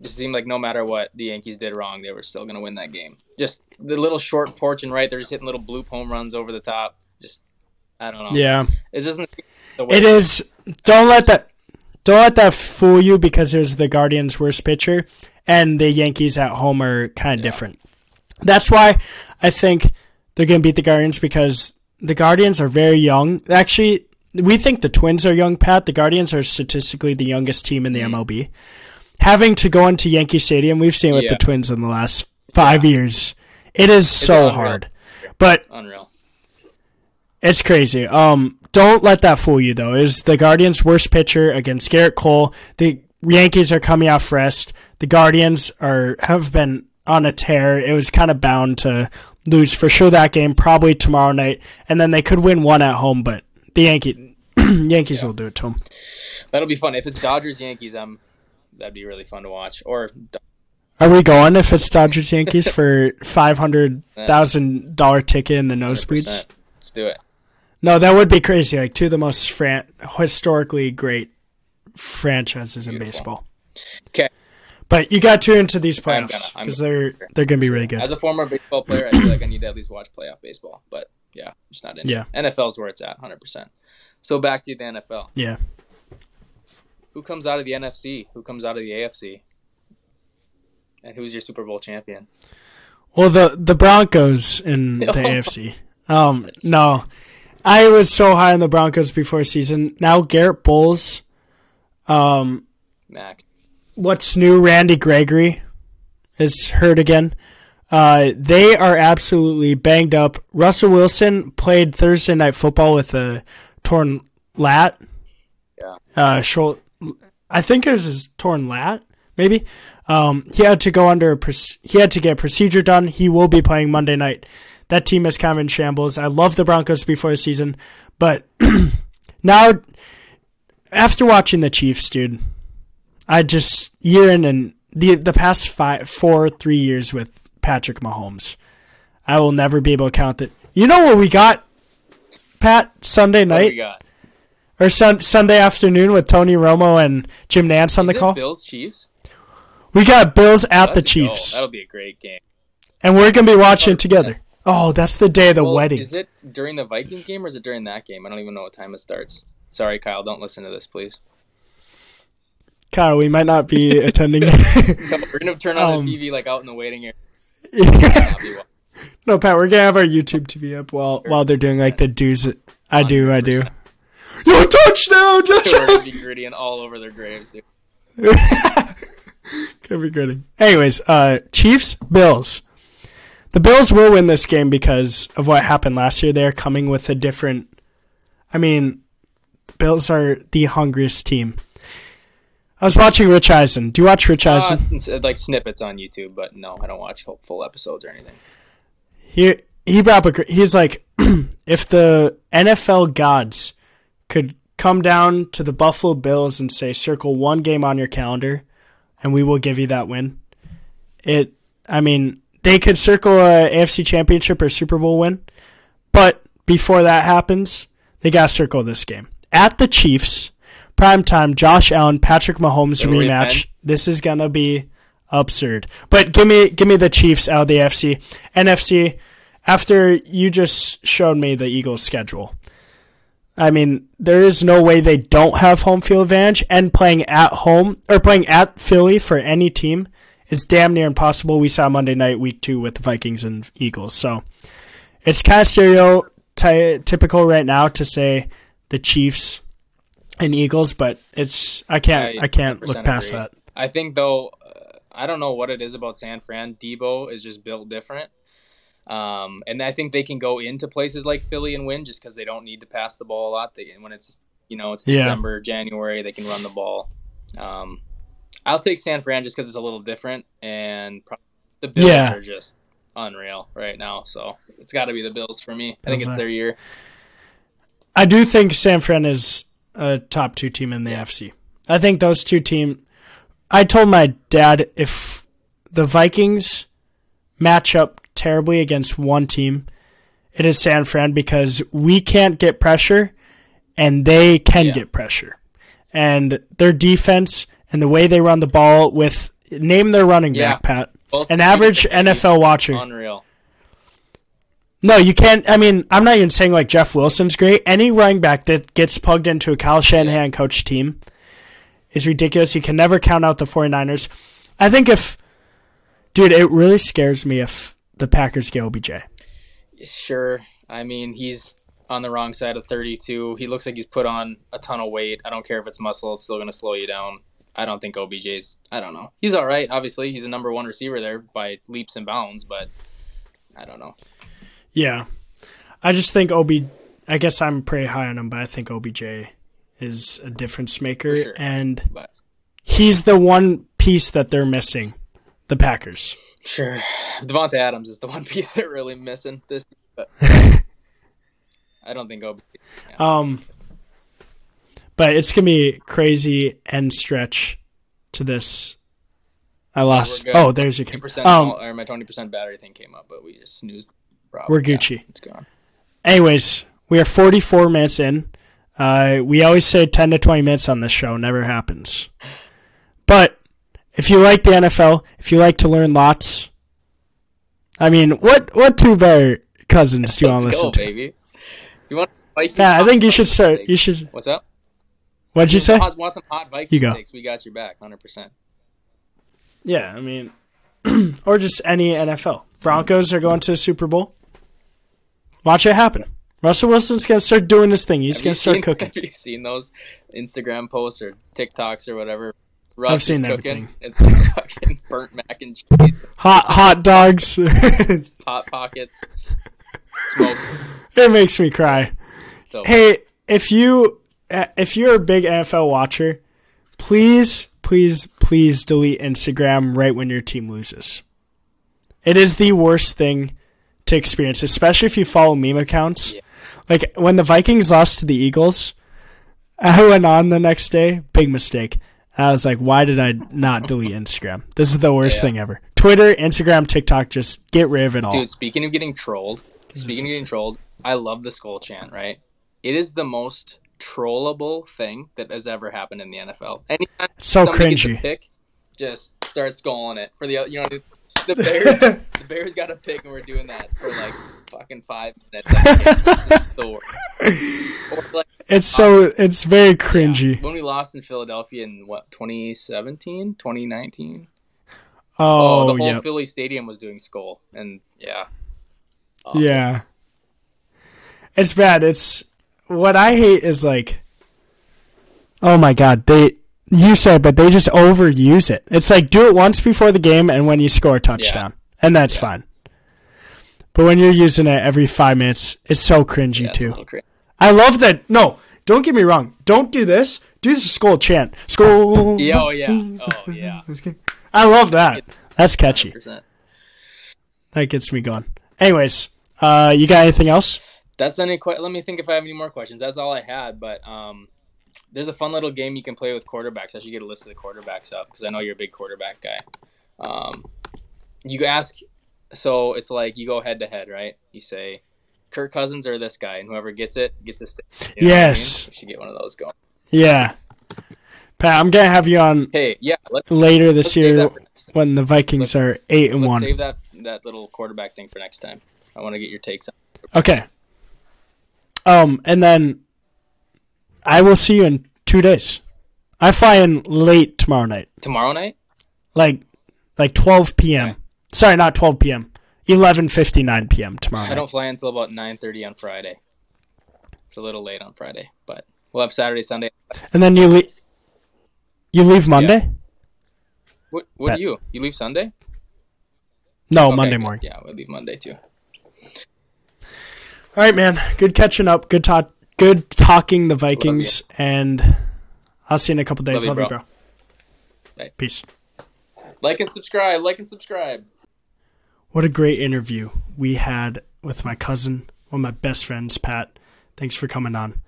just seemed like no matter what the Yankees did wrong, they were still going to win that game. Just the little short porch and right, they're just hitting little bloop home runs over the top. Just I don't know. yeah. it doesn't. It is. Don't let that. Don't let that fool you because it was the Guardians' worst pitcher, and the Yankees at home are kind of different. That's why I think they're going to beat the Guardians because the Guardians are very young. Actually, we think the Twins are young. Pat, the Guardians are statistically the youngest team in the mm-hmm. MLB. Having to go into Yankee Stadium, we've seen with Yeah. the Twins in the last five years. It is so unreal. hard, but unreal. it's crazy. Um, don't let that fool you though. Is the Guardians' worst pitcher against Gerrit Cole? The Yankees are coming off rest. The Guardians are have been on a tear. It was kind of bound to lose for sure that game, probably tomorrow night, and then they could win one at home. But the Yankee Yankees will do it to them. That'll be fun. If it's Dodgers Yankees, um, that'd be really fun to watch. Or Are we going if it's Dodgers Yankees for five hundred thousand dollar ticket in the nosebleeds? 100%. Let's do it. No, that would be crazy. Like two of the most fran- historically great franchises in baseball. Okay, But you got to into these playoffs because they're they're gonna be really good. As a former baseball player, I feel like I need to at least watch playoff baseball. But yeah, just not in. Yeah. NFL's where it's at, hundred percent. So back to the NFL. yeah. Who comes out of the NFC? Who comes out of the AFC? And who's your Super Bowl champion? Well, the the Broncos in the. AFC. Um, no, I was so high on the Broncos before season. Now Garett Bolles. Um, Max. what's new? Randy Gregory is hurt again. Uh, they are absolutely banged up. Russell Wilson played Thursday night football with a torn lat. Yeah. Uh, shoulder. I think it was his torn lat. Maybe. Um, he had to go under. He had to get a procedure done. He will be playing Monday night. That team is kind of in shambles. I love the Broncos before the season, but now after watching the Chiefs, dude, I just year in and the the past five, four, three years with Patrick Mahomes, I will never be able to count it. You know what we got, Pat? Sunday What we night got? Or sun, Sunday afternoon with Tony Romo and Jim Nantz on Is the call. Bills Chiefs. We got Bills at the Let's go. Chiefs, That'll be a great game. and we're gonna be watching it together. Oh, that's the day of the Well, wedding. Is it during the Vikings game or is it during that game? I don't even know what time it starts. Sorry, Kyle. Don't listen to this, please. Kyle, we might not be attending. No, we're gonna turn on Um, the TV like out in the waiting area. No, Pat, we're gonna have our YouTube TV up while while they're doing like the do's. I do, I do. 100%. Yo, touchdown, touchdown! gritty and all over their graves, dude. Be gritty. Anyways, uh, Chiefs, Bills. The Bills will win this game because of what happened last year. They're coming with a different. I mean, Bills are the hungriest team. I was watching Rich Eisen. Do you watch Rich Uh, Eisen? s- like snippets on YouTube, but no, I don't watch full, episodes or anything. He he brought up a. He's like, if the NFL gods could come down to the Buffalo Bills and say, circle one game on your calendar, and we will give you that win. It. I mean, they could circle a AFC Championship or Super Bowl win, but before that happens, they got to circle this game at the Chiefs. Prime time, Josh Allen, Patrick Mahomes It'll rematch. This is gonna be absurd. But give me give me the Chiefs out of the AFC. NFC, after you just showed me the Eagles schedule. I mean, there is no way they don't have home field advantage and playing at home or playing at Philly for any team is damn near impossible. We saw Monday night week 2 with the Vikings and Eagles. So, it's kind of stereotypical right now to say the Chiefs and Eagles, but it's I can't I, can't look past agree. that. I think though, uh, I don't know what it is about San Fran. Deebo is just built different. Um, and I think they can go into places like Philly and win just because they don't need to pass the ball a lot. They, when it's you know it's Yeah. December, January, they can run the ball. Um, I'll take San Fran just because it's a little different, and the Bills Yeah. are just unreal right now. So it's got to be the Bills for me. I think it's their year. I do think San Fran is a top two team in the FC. I think those two team. I told my dad if the Vikings match up terribly against one team, it is San Fran because we can't get pressure, and they can Yeah. get pressure, and their defense and the way they run the ball with name their running Yeah. back, Pat. Both An average are gonna be NFL watcher. Unreal. No, you can't. I mean, I'm not even saying like Jeff Wilson's great. Any running back that gets plugged into a Kyle Shanahan coach team is ridiculous. You can never count out the 49ers. I think if, dude, it really scares me if the Packers get OBJ. Sure. I mean, he's on the wrong side of 32. He looks like he's put on a ton of weight. I don't care if it's muscle, it's still going to slow you down. I don't think OBJ's, I don't know. He's all right. Obviously, he's a number one receiver there by leaps and bounds, but I don't know. Yeah. I just think OB, I guess I'm pretty high on him, but I think OBJ is a difference maker. Sure. And But he's the one piece that they're missing, the Packers. sure. Davante Adams is the one piece they're really missing this but I don't think OBJ. Um, but it's gonna be crazy end stretch to this. I lost. good. Oh, there's your 20% um. or my 20% battery thing came up, but we just snoozed. We're Yeah, Gucci. it's gone. Anyways, we are 44 minutes in. Uh, we always say 10 to 20 minutes on this show. Never happens. But if you like the NFL, if you like to learn lots, I mean, what what two better cousins do you want to listen go, to? baby. You want Vikings Yeah, I think you should start. takes? You should. What's up? What'd you say? Want, some hot Vikings You go. takes? We got your back, hundred percent. Yeah, I mean, or just any NFL. Broncos are going to the Super Bowl. Watch it happen. Russell Wilson's gonna start doing his thing. He's gonna start cooking. Have you seen those Instagram posts or TikToks or whatever? Russ is seen everything. It's like fucking burnt mac and cheese, Hot hot dogs. hot pockets, smoke. it makes me cry. So Hey, if you if you're a big NFL watcher, please, please, please delete Instagram right when your team loses. It is the worst thing to experience, especially if you follow meme accounts. Yeah. Like when the Vikings lost to the Eagles, I went on the next day, big mistake. I was like, why did I not delete Instagram? This is the worst Yeah. thing ever. Twitter, Instagram, TikTok, just get rid of it all. Dude, speaking of getting trolled, speaking of getting trolled, I love the skull chant. Right? It is the most trollable thing that has ever happened in the NFL. Anytime so somebody gets a cringy. pick, just start skulling it for the you know the Bears, the Bears got a pick, and we're doing that for like fucking five minutes. It's just the worst. Or, like, It's so it's very cringy. when we lost in Philadelphia in what 2017, 2019. Oh, the whole yeah. Philly stadium was doing skull, and yeah, Awful. Yeah. It's bad. It's what I hate is like Oh my god, they you said but they just overuse it. It's like do it once before the game and when you score a touchdown. And that's Yeah. fine. But when you're using it every 5 minutes, it's so cringy yeah, it's too. crazy. I love that. No, don't get me wrong. Don't do this. Do this skull chant. Skull. Yeah, oh yeah, oh yeah. I love that. That's catchy. 100%. That gets me going. Anyways, uh, you got anything else? That's any. Que- let me think if I have any more questions. That's all I had. But um, there's a fun little game you can play with quarterbacks. I should get a list of the quarterbacks up because I know you're a big quarterback guy. Um, you ask, so it's like you go head to head, right? You say, Kirk Cousins or this guy, and whoever gets it gets a stick. You know what I mean? Yes. we should get one of those going. Yeah. Pat, I'm gonna have you on Hey, yeah, let's, later let's this year that for next time. when the Vikings are eight and Let's one. save that that little quarterback thing for next time. I want to get your takes on. Okay. Um, and then I will see you in two days. I fly in late tomorrow night, Tomorrow night? like like 12 p.m. Okay. Sorry, not 12 p.m. 11:59 p.m. tomorrow I night. don't fly until about nine thirty on Friday. It's a little late on Friday, but we'll have Saturday, Sunday. And then you leave. You leave Monday? What? What Bet. do you? You leave Sunday? No, Okay, Monday good. morning. Yeah, we'll leave Monday too. All right, man. Good catching up. Good talk. Good talking the Vikings, and I'll see you in a couple days. Love Love you, you, bro. Bye. Peace. Like and subscribe. Like and subscribe. What a great interview we had with my cousin, one of my best friends, Pat. Thanks for coming on.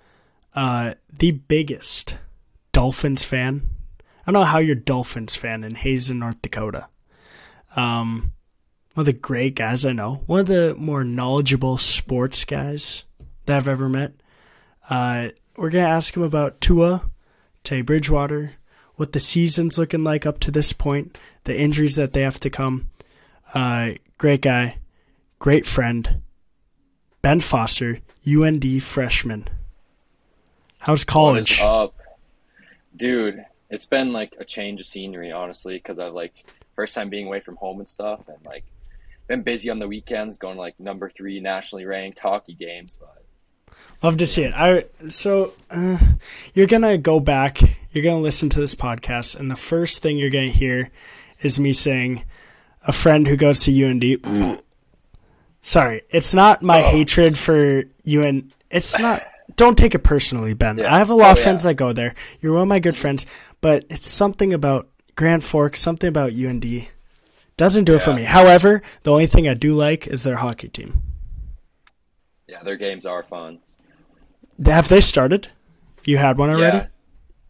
Uh, the biggest Dolphins fan. I don't know how you're Dolphins fan in Hazen, North Dakota. Um, one of the great guys I know. One of the more knowledgeable sports guys that I've ever met. Uh, we're gonna ask him about Tua, Tay Bridgewater, what the season's looking like up to this point, the injuries that they have to come. Uh, great guy, great friend. Ben Foster, UND freshman. How's What is college? up, dude? It's been like a change of scenery, honestly, because I've like first time being away from home and stuff, and like been busy on the weekends, going to, like number three nationally ranked hockey games. But Love to see it. I so uh, you're gonna go back. You're gonna listen to this podcast, and the first thing you're gonna hear is me saying, "A friend who goes to UND." Sorry, it's not my Oh. hatred for UN. It's not. Don't take it personally, Ben. Yeah. I have a lot Oh, of yeah. friends that go there. You're one of my good friends, but it's something about Grand Forks, something about UND. Doesn't do it for me. However, the only thing I do like is their hockey team. yeah, their games are fun. Have they started? You had one already?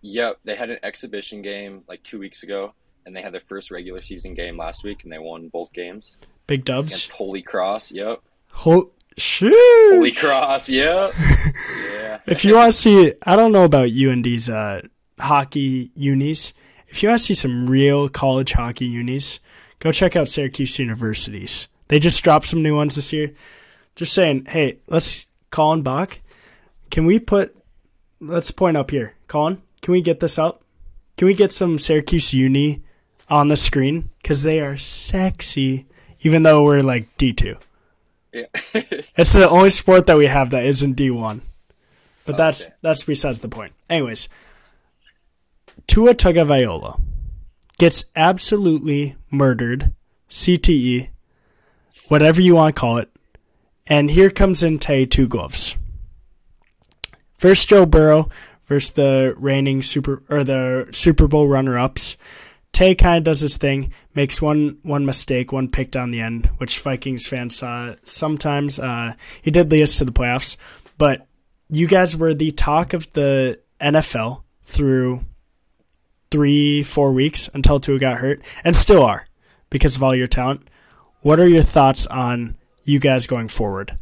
Yeah, yep. They had an exhibition game like two weeks ago, and they had their first regular season game last week, and they won both games Big dubs. against Holy Cross. Yep, Ho- shoot. Holy Cross. Yep. yeah. If you want to see, I don't know about UND's uh, hockey unis. If you want to see some real college hockey unis, go check out Syracuse Universities. They just dropped some new ones this year. Just saying, hey, let's Colin Bach. Can we put? Let's point up here, Colin. Can we get this up? Can we get some Syracuse Uni on the screen? Because they are sexy, even though we're like D two. yeah. It's the only sport that we have that isn't D one. But Oh, that's okay. that's besides the point. Anyways, Tua Tagovailoa gets absolutely murdered, CTE, whatever you want to call it, and here comes in Tay two gloves. First Joe Burrow versus the reigning super or the Super Bowl runner ups. Tay kind of does his thing, makes one one mistake, one pick down the end, which Vikings fans saw sometimes. Uh, he did lead us to the playoffs, but you guys were the talk of the NFL through three, four weeks until Tua got hurt, and still are because of all your talent. What are your thoughts on you guys going forward?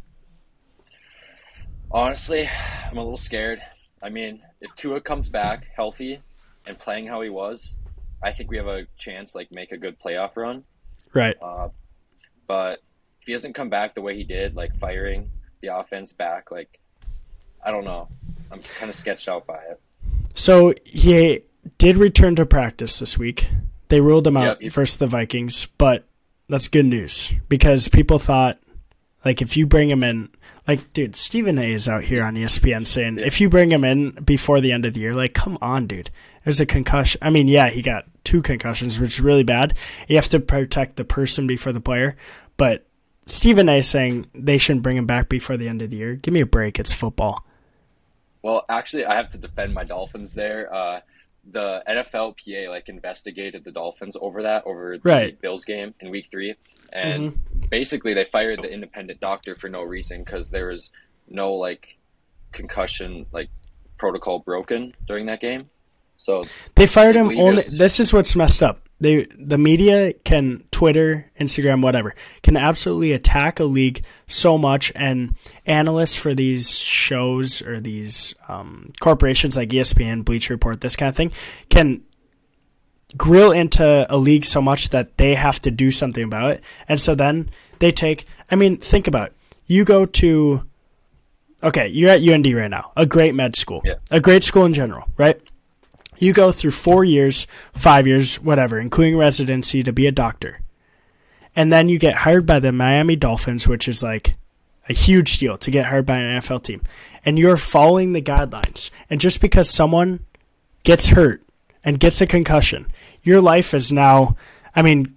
Honestly, I'm a little scared. I mean, if Tua comes back healthy and playing how he was, I think we have a chance like make a good playoff run. Right. Uh, but if he doesn't come back the way he did, like firing the offense back, like I don't know. I'm kind of sketched out by it. So he did return to practice this week. They ruled him out Yep, versus the Vikings, but that's good news because people thought, like, if you bring him in, like, dude, Stephen A. is out here on ESPN saying, if you bring him in before the end of the year, like, come on, dude. There's a concussion. I mean, yeah, he got two concussions, which is really bad. You have to protect the person before the player, but Stephen A. Is saying they shouldn't bring him back before the end of the year. Give me a break. It's football. Well, actually, I have to defend my Dolphins there. Uh, the NFLPA like investigated the Dolphins over that over the Right. Bills game in Week Three, and basically they fired the independent doctor for no reason because there was no like concussion like protocol broken during that game. So They fired him only. This is what's messed up. They, the media can Twitter, Instagram, whatever, can absolutely attack a league so much, and analysts for these shows or these um, corporations like ESPN, Bleacher Report, this kind of thing, can grill into a league so much that they have to do something about it, and so then they take. I mean, think about it. you go to. Okay, you're at UND right now, a great med school, Yeah. a great school in general, right? You go through four years, five years, whatever, including residency to be a doctor. And then you get hired by the Miami Dolphins, which is like a huge deal to get hired by an NFL team. And you're following the guidelines. And just because someone gets hurt and gets a concussion, your life is now, I mean,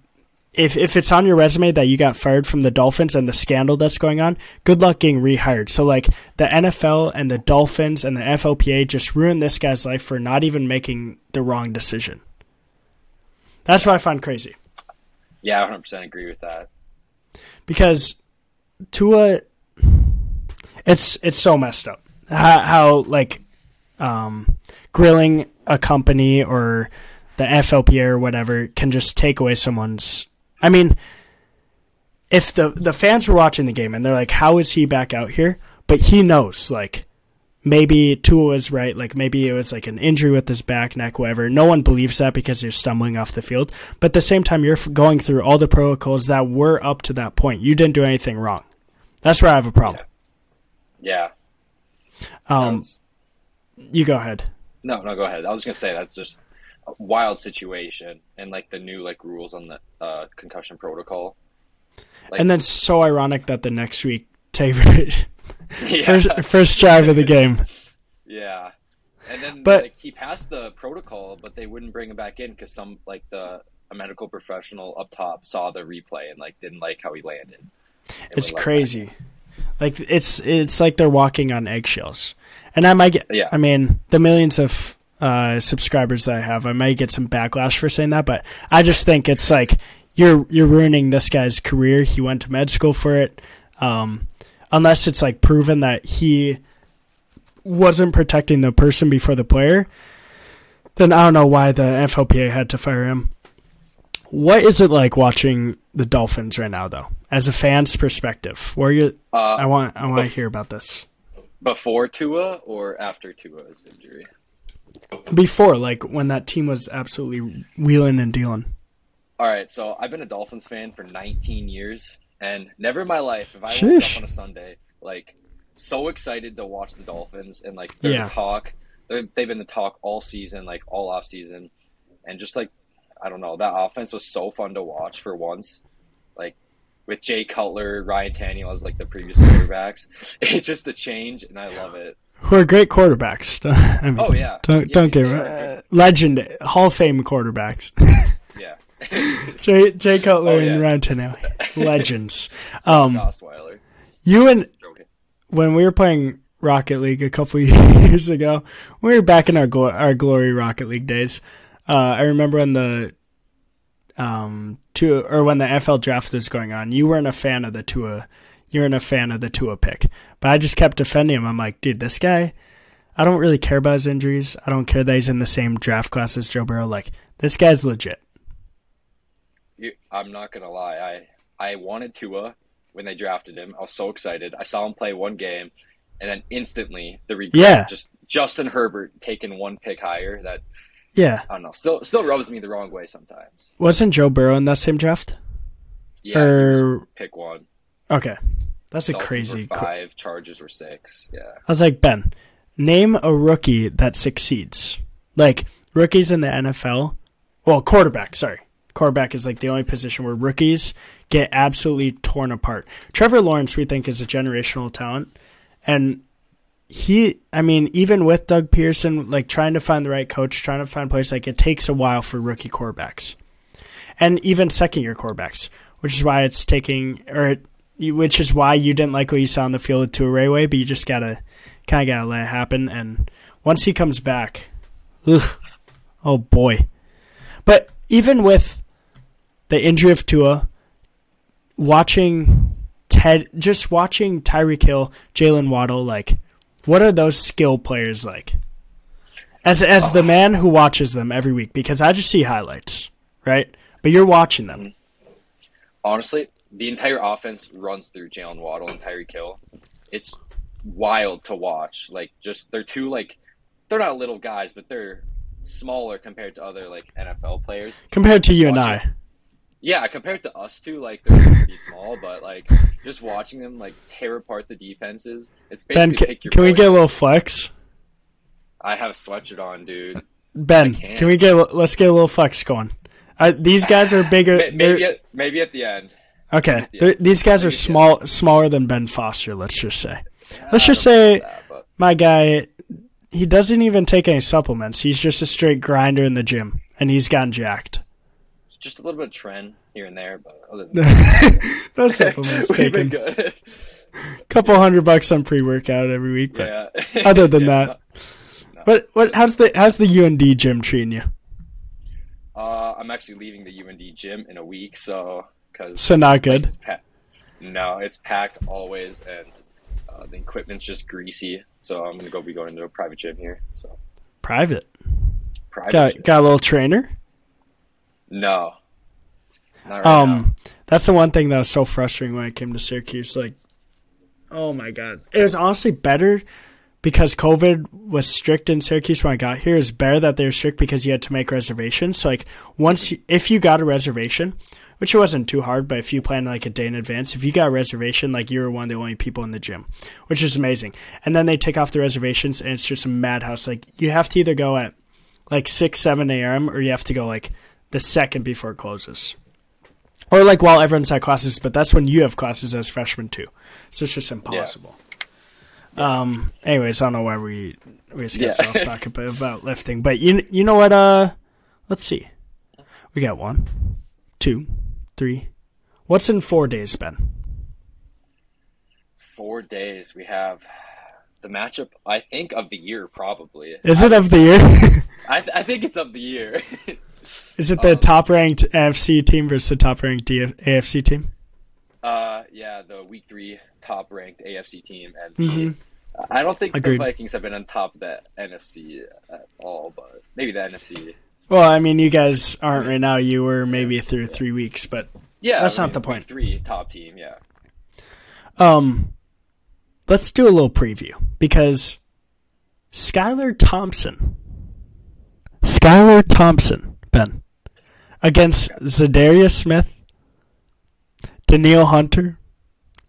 if, if it's on your resume that you got fired from the Dolphins and the scandal that's going on, good luck getting rehired. So, like, the NFL and the Dolphins and the FLPA just ruined this guy's life for not even making the wrong decision. That's what I find crazy. yeah, I 100 percent agree with that. because Tua, it's it's so messed up how, how like um, grilling a company or the FLPA or whatever can just take away someone's. I mean, if the the fans were watching the game and they're like, "How is he back out here?" But he knows, like, maybe Tua was right. Like, maybe it was like an injury with his back, neck, whatever. No one believes that because you're stumbling off the field. But at the same time, you're going through all the protocols that were up to that point. You didn't do anything wrong. That's where I have a problem. Yeah. That Um, was- you go ahead. no, no, go ahead. I was gonna say that's just wild situation and like the new like rules on the uh, concussion protocol. Like, And then so ironic that the next week Tabor yeah, first first drive of the game. yeah. And then But- like, he passed the protocol, but they wouldn't bring him back in because some like the a medical professional up top saw the replay and like didn't like how he landed. and It's would let him crazy. Like it's it's like they're walking on eggshells. And I might get Yeah. I mean, the millions of uh, subscribers that I have, I might get some backlash for saying that, but I just think it's like you're you're ruining this guy's career. He went to med school for it. Um, unless it's like proven that he wasn't protecting the person before the player, then I don't know why the FLPA had to fire him. What is it like watching the Dolphins right now, though, as a fan's perspective? Where you. Uh, I want, I want to hear about this before Tua or after Tua's injury? Before, like when that team was absolutely wheeling and dealing. All right, so I've been a Dolphins fan for 19 years, and never in my life have I woke Sheesh. up on a Sunday like so excited to watch the Dolphins and like they're Yeah. talk. They're, they've been the talk all season, like all off season, and just like I don't know, that offense was so fun to watch for once. Like with Jay Cutler, Ryan Tannehill as like the previous quarterbacks, it's just the change, and I love it. Who are great quarterbacks. I mean, Oh yeah, don't Yeah, don't get me uh, legend Hall of Fame quarterbacks. Yeah, Jay Jay Cutler Oh, and yeah. Ryan Tannehill, legends. Um, Osweiler. you and when we were playing Rocket League a couple years ago, we were back in our glo- our glory Rocket League days. Uh, I remember when the um two or when the FL draft was going on, you weren't a fan of the Tua, you weren't a fan of the Tua pick, but I just kept defending him. I'm like, dude, this guy. I don't really care about his injuries. I don't care that he's in the same draft class as Joe Burrow. Like this guy's legit. You, I'm not gonna lie. I I wanted Tua when they drafted him. I was so excited. I saw him play one game, and then instantly the regret. Yeah. Just Justin Herbert taking one pick higher. That Yeah, I don't know. Still still rubs me the wrong way sometimes. wasn't Joe Burrow in that same draft? Yeah, Or- pick one. Okay, that's a crazy. Five Chargers were six. Yeah. I was like, Ben, name a rookie that succeeds. Like rookies in the NFL. Well, quarterback. Sorry, quarterback is like the only position where rookies get absolutely torn apart. Trevor Lawrence, we think, is a generational talent, and he. I mean, even with Doug Pederson, like trying to find the right coach, trying to find place, like it takes a while for rookie quarterbacks, and even second year quarterbacks, which is why it's taking or. It, which is why you didn't like what you saw on the field with Tua Rayway, but you just gotta kind of gotta let it happen. And once he comes back, ugh, oh boy. But even with the injury of Tua, watching Ted, just watching Tyreek Hill, Jaylen Waddle, like, what are those skill players like? As as the oh. man who watches them every week, because I just see highlights, right? But you're watching them. Honestly, the entire offense runs through Jaylen Waddle and Tyreek Hill. It's wild to watch. Like, just they're two like they're not little guys, but they're smaller compared to other like NFL players. Compared to you and I. Yeah, compared to us two, like they're pretty small, but like just watching them like tear apart the defenses. It's basically Ben, can, can we get a little flex? I have a sweatshirt on, dude. Ben, can't. can we get let's get a little flex going? Uh, these guys are bigger. Maybe at, maybe at the end. Okay, yeah. these guys are small, smaller than Ben Foster. Let's just say. Let's just say that, my guy. He doesn't even take any supplements. He's just a straight grinder in the gym, and he's gotten jacked. just a little bit of trend here and there, but other than that, no supplements taken. good. Couple hundred bucks on pre workout every week, but yeah. other than Yeah, that, what what? How's the how's the UND gym treating you? Uh, I'm actually leaving the UND gym in a week, so because So not good. No, it's packed always, and uh, the equipment's just greasy. So I'm gonna go be going to a private gym here. So Private. private. Got gym. got a little trainer. No. Not right Um, that's the one thing that was so frustrating when I came to Syracuse. Like, oh my god, it was honestly better because COVID was strict in Syracuse when I got here. It's better that they were strict because you had to make reservations. So like, once you, if you got a reservation, which wasn't too hard, but if you plan like a day in advance, if you got a reservation, like you were one of the only people in the gym, which is amazing. And then they take off the reservations, and it's just a madhouse. Like you have to either go at like six, seven a.m. or you have to go like the second before it closes or like while everyone's at classes, but that's when you have classes as freshmen too. So it's just impossible. Um. Anyways, I don't know why we we just get Yeah. off talking about, about lifting, but you you know what? Uh, let's see. We got one, two, three. What's in four days, Ben? Four days. We have the matchup. I think of the year, probably. Is it of the year? I, th- I think it's of the year. Is it the Um, top ranked AFC team versus the top ranked DF- AFC team? uh, yeah, the week three top ranked AFC team, and Mhm. I don't think Agreed. the Vikings have been on top of the NFC at all, but maybe the NFC. Well, I mean, you guys aren't right now. You were maybe through three weeks, but Yeah, That's I not the point. Three top team, yeah. Um, let's do a little preview because Skylar Thompson, Skylar Thompson, Ben, against Za'Darius Smith, Danielle Hunter,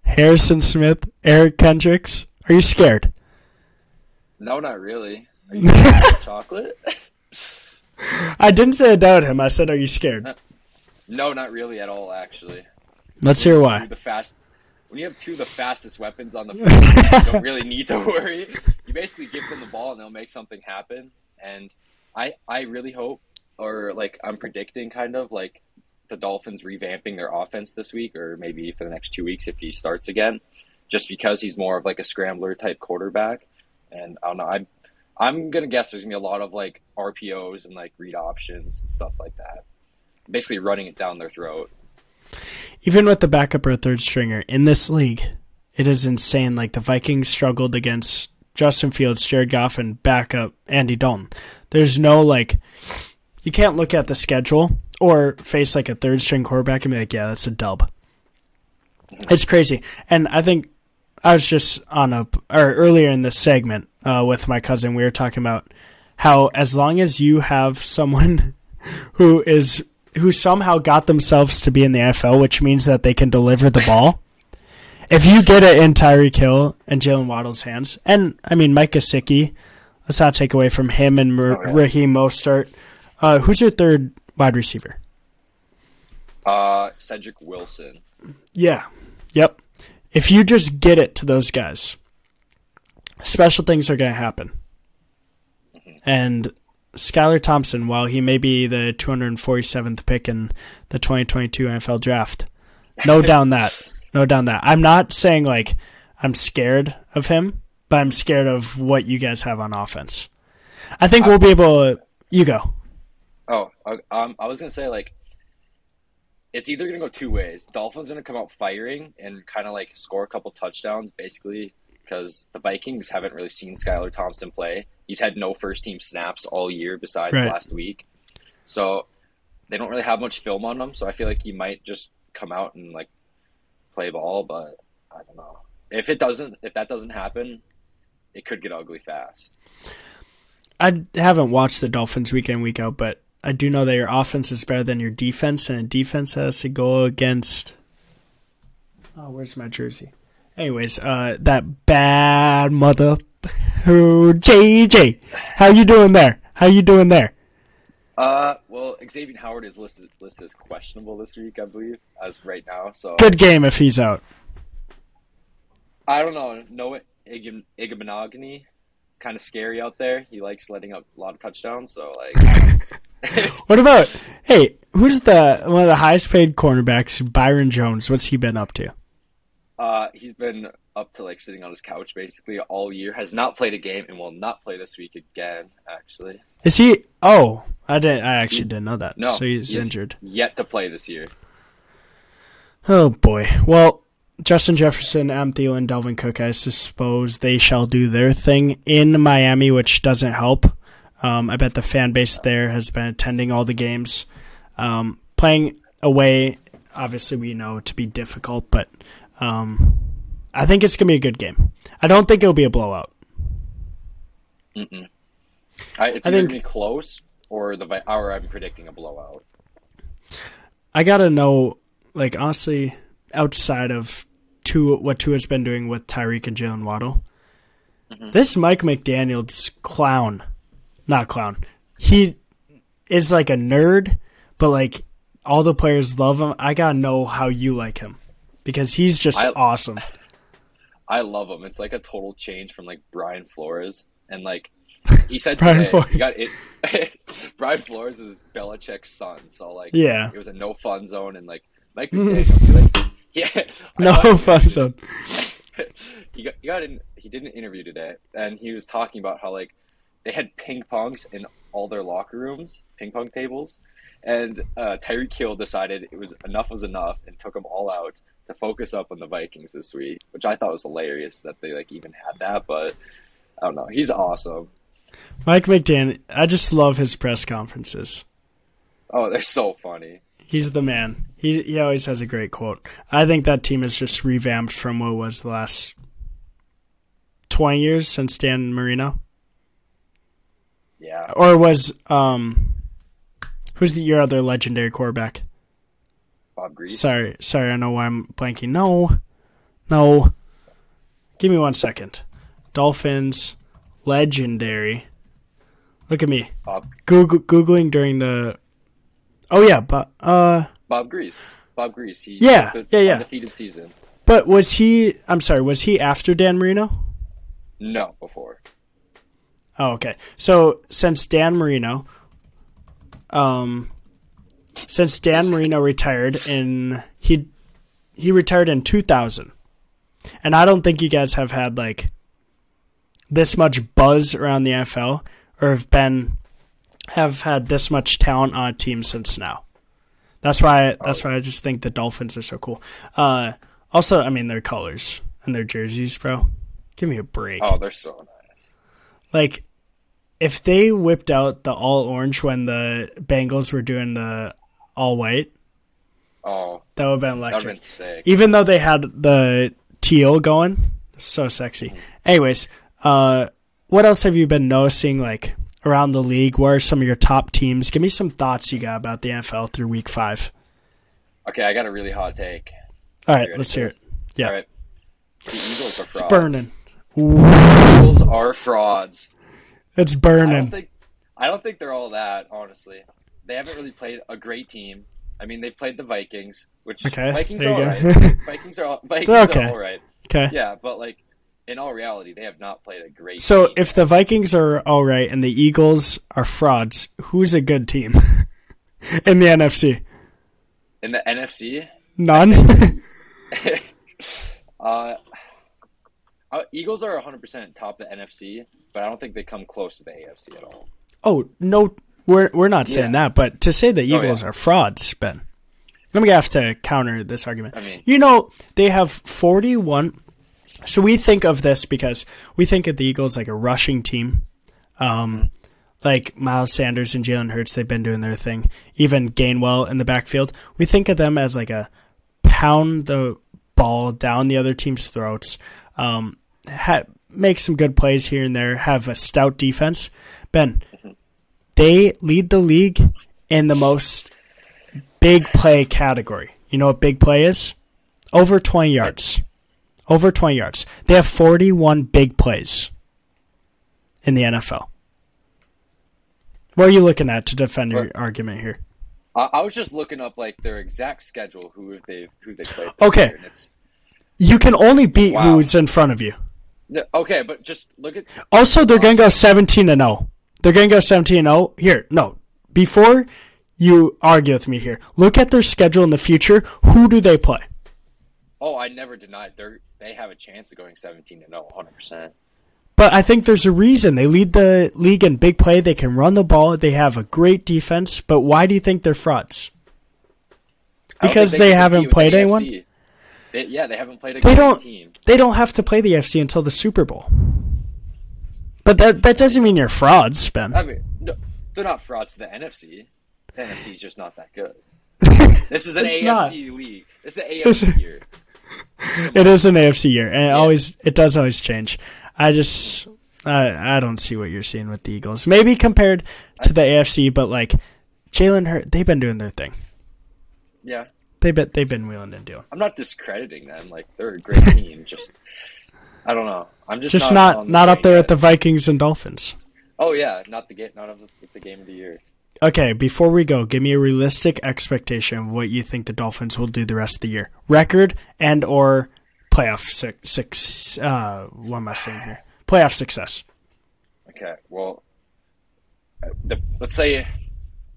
Harrison Smith, Eric Kendricks. Are you scared? No, not really. Are you chocolate? I didn't say I doubt him. I said, "Are you scared?" Uh, no, not really at all. Actually, Let's hear why. The fast. When you have two of the fastest weapons on the field, you don't really need to worry. You basically give them the ball and they'll make something happen. And I, I really hope, or like I'm predicting, kind of like the Dolphins revamping their offense this week, or maybe for the next two weeks if he starts again, just because he's more of like a scrambler type quarterback. And I don't know. I'm, I'm gonna guess there's gonna be a lot of like RPOs and like read options and stuff like that. Basically, running it down their throat. even with the backup or third stringer in this league, it is insane. Like the Vikings struggled against Justin Fields, Jared Goff, and backup Andy Dalton. There's no like, you can't look at the schedule or face like a third string quarterback and be like, yeah, that's a dub. It's crazy, and I think I was just on a or earlier in this segment uh, with my cousin. We were talking about how as long as you have someone who is who somehow got themselves to be in the NFL, which means that they can deliver the ball. If you get it in Tyreek Hill and Jaylen Waddle's hands, and I mean Mike Gesicki, let's not take away from him and Mer- Oh, yeah. Raheem Mostert. Uh, who's your third wide receiver? Uh, Cedric Wilson. Yeah. Yep. If you just get it to those guys, special things are going to happen. And Skylar Thompson, while he may be the 247th pick in the 2022 NFL draft, no down that. No down that. I'm not saying like I'm scared of him, but I'm scared of what you guys have on offense. I think we'll be able to. You go. Oh, I- um, I was gonna say like, it's either gonna go two ways. Dolphins gonna come out firing and kind of like score a couple touchdowns, basically, because the Vikings haven't really seen Skylar Thompson play. He's had no first team snaps all year besides Right. last week, so they don't really have much film on him. So I feel like he might just come out and like play ball, but I don't know. If it doesn't, if that doesn't happen, it could get ugly fast. I haven't watched the Dolphins week in week out, but I do know that your offense is better than your defense, and a defense has to go against. Oh, where's my jersey? Anyways, uh, that bad mother, who JJ, how you doing there? How you doing there? Uh, well, Xavier Howard is listed listed as questionable this week, I believe, as right now. So Good game if he's out. I don't know. Noah Ig- Igbinoghene, kind of scary out there. He likes letting up a lot of touchdowns. So like, What about hey? Who's the one of the highest paid cornerbacks? Byron Jones. What's he been up to? uh, he's been up to like sitting on his couch basically all year. Has not played a game and will not play this week again. Actually, Is he? Oh, I didn't. I actually didn't know that. no, so he's he injured. Yet to play this year. Oh boy. Well, Justin Jefferson, Adam Thielen, Dalvin Cook, I suppose they shall do their thing in Miami, which doesn't help. Um, I bet the fan base there has been attending all the games. Um, playing away, obviously, we know to be difficult, but um, I think it's gonna be a good game. I don't think it'll be a blowout. Mm-mm. I, it's I either think- gonna be close or the or I'm predicting a blowout. I gotta know, like honestly, outside of two, what Tua's been doing with Tyreek and Jaylen Waddle, this Mike McDaniel's clown, not clown. He is like a nerd, but like all the players love him. I gotta know how you like him because he's just I- awesome. I love him. It's like a total change from like Brian Flores and like he said Brian today, Flores. got it. Brian Flores is Belichick's son, so like Yeah. it was a no fun zone and like Mike McDaniels. he, like, yeah, No fun zone. he got he got in, he did an interview today and he was talking about how like they had ping pongs in all their locker rooms, ping pong tables, and uh, Tyreek Hill decided it was enough was enough and took them all out to focus up on the Vikings this week, which I thought was hilarious that they like even had that. But I don't know, he's awesome. Mike McDaniel, I just love his press conferences. Oh, they're so funny. He's the man. He he always has a great quote. I think that team is just revamped from what was the last twenty years since Dan Marino, Yeah, or was um, who's the your other legendary quarterback? Bob Griese. Sorry, sorry, I know why I'm blanking. No, no. Give me one second. Dolphins, legendary. Look at me. Bob Google googling during the. Oh yeah, but uh. Bob Griese. Bob Griese. He Yeah, took yeah, the yeah. Undefeated season. But was he? I'm sorry. Was he after Dan Marino? No, before. Oh, okay. So since Dan Marino, um, since Dan Marino retired in he he retired in 2000, and I don't think you guys have had like this much buzz around the NFL or have been have had this much talent on a team since now. That's why that's why I just think the Dolphins are so cool. Uh, also, I mean their colors and their jerseys, bro. Give me a break. Oh, they're so nice. Like, if they whipped out the all orange when the Bengals were doing the all white, Oh, that would have been that would have electric. been. Even though they had the teal going, so sexy. Anyways, uh, what else have you been noticing? Like around the league? What are some of your top teams? Give me some thoughts you got about the NFL through week five. Okay, I got a really hot take. All right, let's hear it. Yeah. All right. The Eagles are frauds. It's burning. Eagles are frauds. It's I don't burning. think I don't think they're all that, honestly. They haven't really played a great team. I mean, they've played the Vikings, which Okay, Vikings are all right. Vikings are all, Vikings okay. are all right. Okay. Yeah, but like in all reality, they have not played a great. So team. if the Vikings are all right and the Eagles are frauds, who's a good team in the NFC? in the NFC, None. uh, uh, Eagles are 100 percent top of the NFC, but I don't think they come close to the AFC at all. oh no, we're we're not saying Yeah. that. But to say the Oh, yeah. Eagles are frauds, Ben, I'm gonna have to counter this argument. I mean- you know, they have 41. So we think of this because we think of the Eagles like a rushing team. Um, like Miles Sanders and Jalen Hurts, they've been doing their thing. Even Gainwell in the backfield, we think of them as like a pound the ball down the other team's throats. Um, ha- make some good plays here and there. Have a stout defense. Ben, mm-hmm. they lead the league in the most big play category. You know what big play is? Over 20 yards. Over 20 yards. They have 41 big plays in the NFL. What are you looking at to defend your argument here? I, I was just looking up like their exact schedule, who they who they played. Okay. year, and it's You can only beat Wow. who's in front of you. No, okay, but just look at Also, they're oh. going to go 17 and 0. They're going to go 17 and 0. Here, no. Before you argue with me here, look at their schedule in the future. Who do they play? Oh, I never denied they they have a chance of going 17 and 0, 100. percent But I think there's a reason. They lead the league in big play. They can run the ball. They have a great defense. But why do you think they're frauds? Because they haven't played anyone? They, yeah, they haven't played a They don't. team. They don't have to play the FC until the Super Bowl. But that that doesn't mean you're frauds, Ben. I mean, no, they're not frauds to the NFC. The NFC is just not that good. This is an AFC not. league. This is an AFC year. It is an AFC year, and it Yeah. always it does always change. I just I I don't see what you're seeing with the Eagles. Maybe compared to the AFC, but like Jalen Hurt, they've been doing their thing. Yeah, They bet they've been wheeling and dealing. I'm not discrediting them. Like they're a great team. Just I don't know. I'm just Just not not not, up there yet. with the Vikings and Dolphins. Oh yeah, not the game. Not of the, game of the year. Okay, before we go, give me a realistic expectation of what you think the Dolphins will do the rest of the year. Record and or playoff six, six uh what am I saying here? Playoff success. Okay, well, uh, the, let's say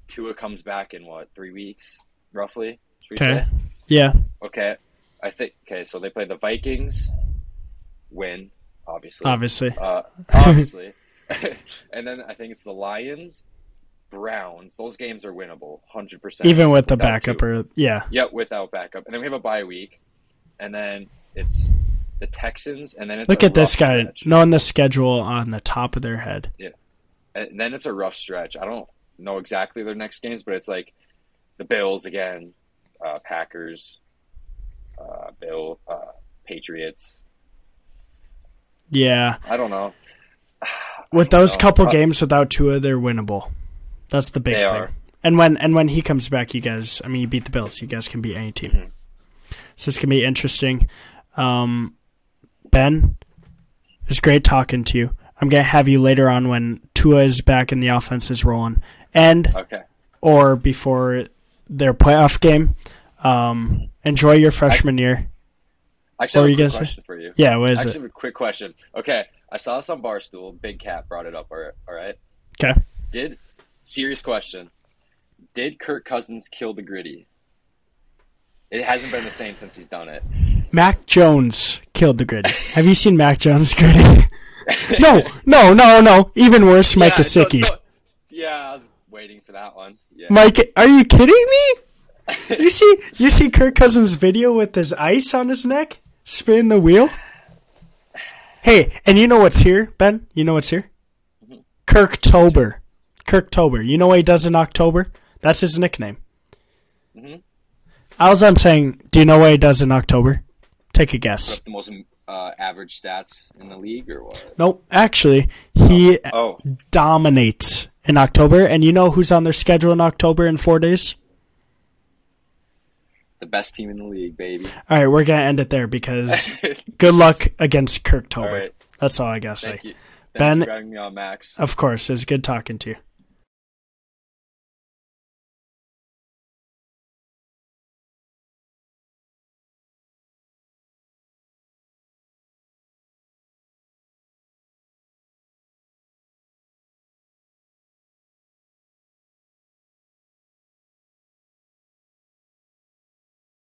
Tua comes back in what three weeks, roughly. Okay. Yeah. Okay, I think. Okay, so they play the Vikings, win, obviously. Obviously. Uh, obviously, and then I think it's the Lions, Browns. Those games are winnable, hundred percent. Even with the backup Tua. or yeah. Yep, without backup, and then we have a bye week, and then it's the Texans, and then it's Look at this guy stretch. knowing the schedule on the top of their head. Yeah, and then it's a rough stretch. I don't know exactly their next games, but it's like the Bills again, uh, Packers, uh, Bill, uh, Patriots. Yeah. I don't know. With don't those know. couple games without Tua, they're winnable. That's the big They thing. are. And when and when he comes back, you guys, I mean, you beat the Bills. You guys can beat any team. Mhm. So it's gonna be interesting. Um, ben, it's great talking to you. I'm gonna have you later on when Tua is back and the offense is rolling, and Okay. or before their playoff game. Um, enjoy your freshman year. I What actually have you a gonna quick say? question for you. Yeah, what I actually it? have a quick question. Okay, I saw this on Barstool. Big Cat brought it up. All right. All right. Okay. Did serious question? Did Kirk Cousins kill the Griddy? It hasn't been the same since he's done it. Mac Jones killed the Griddy. Have you seen Mac Jones Griddy? no, no, no, no. Even worse, Mike Yeah, Gesicki. Yeah, I was waiting for that one. Yeah. Mike, are you kidding me? You see, you see Kirk Cousins' video with his ice on his neck, spin the wheel. Hey, and you know what's here, Ben? You know what's here? Kirktober. Kirktober. You know what he does in October? That's his nickname. Mhm. All I'm saying, do you know what he does in October? Take a guess. the most uh, average stats in the league or what? Nope. Actually, he Oh, dominates in October. And you know who's on their schedule in October in four days? the best team in the league, baby. All right, we're gonna end it there because good luck against All Kirktober. right. That's all I gotta say. Thank you. Thank Ben- you for having me on, Max. Of course, it's good talking to you.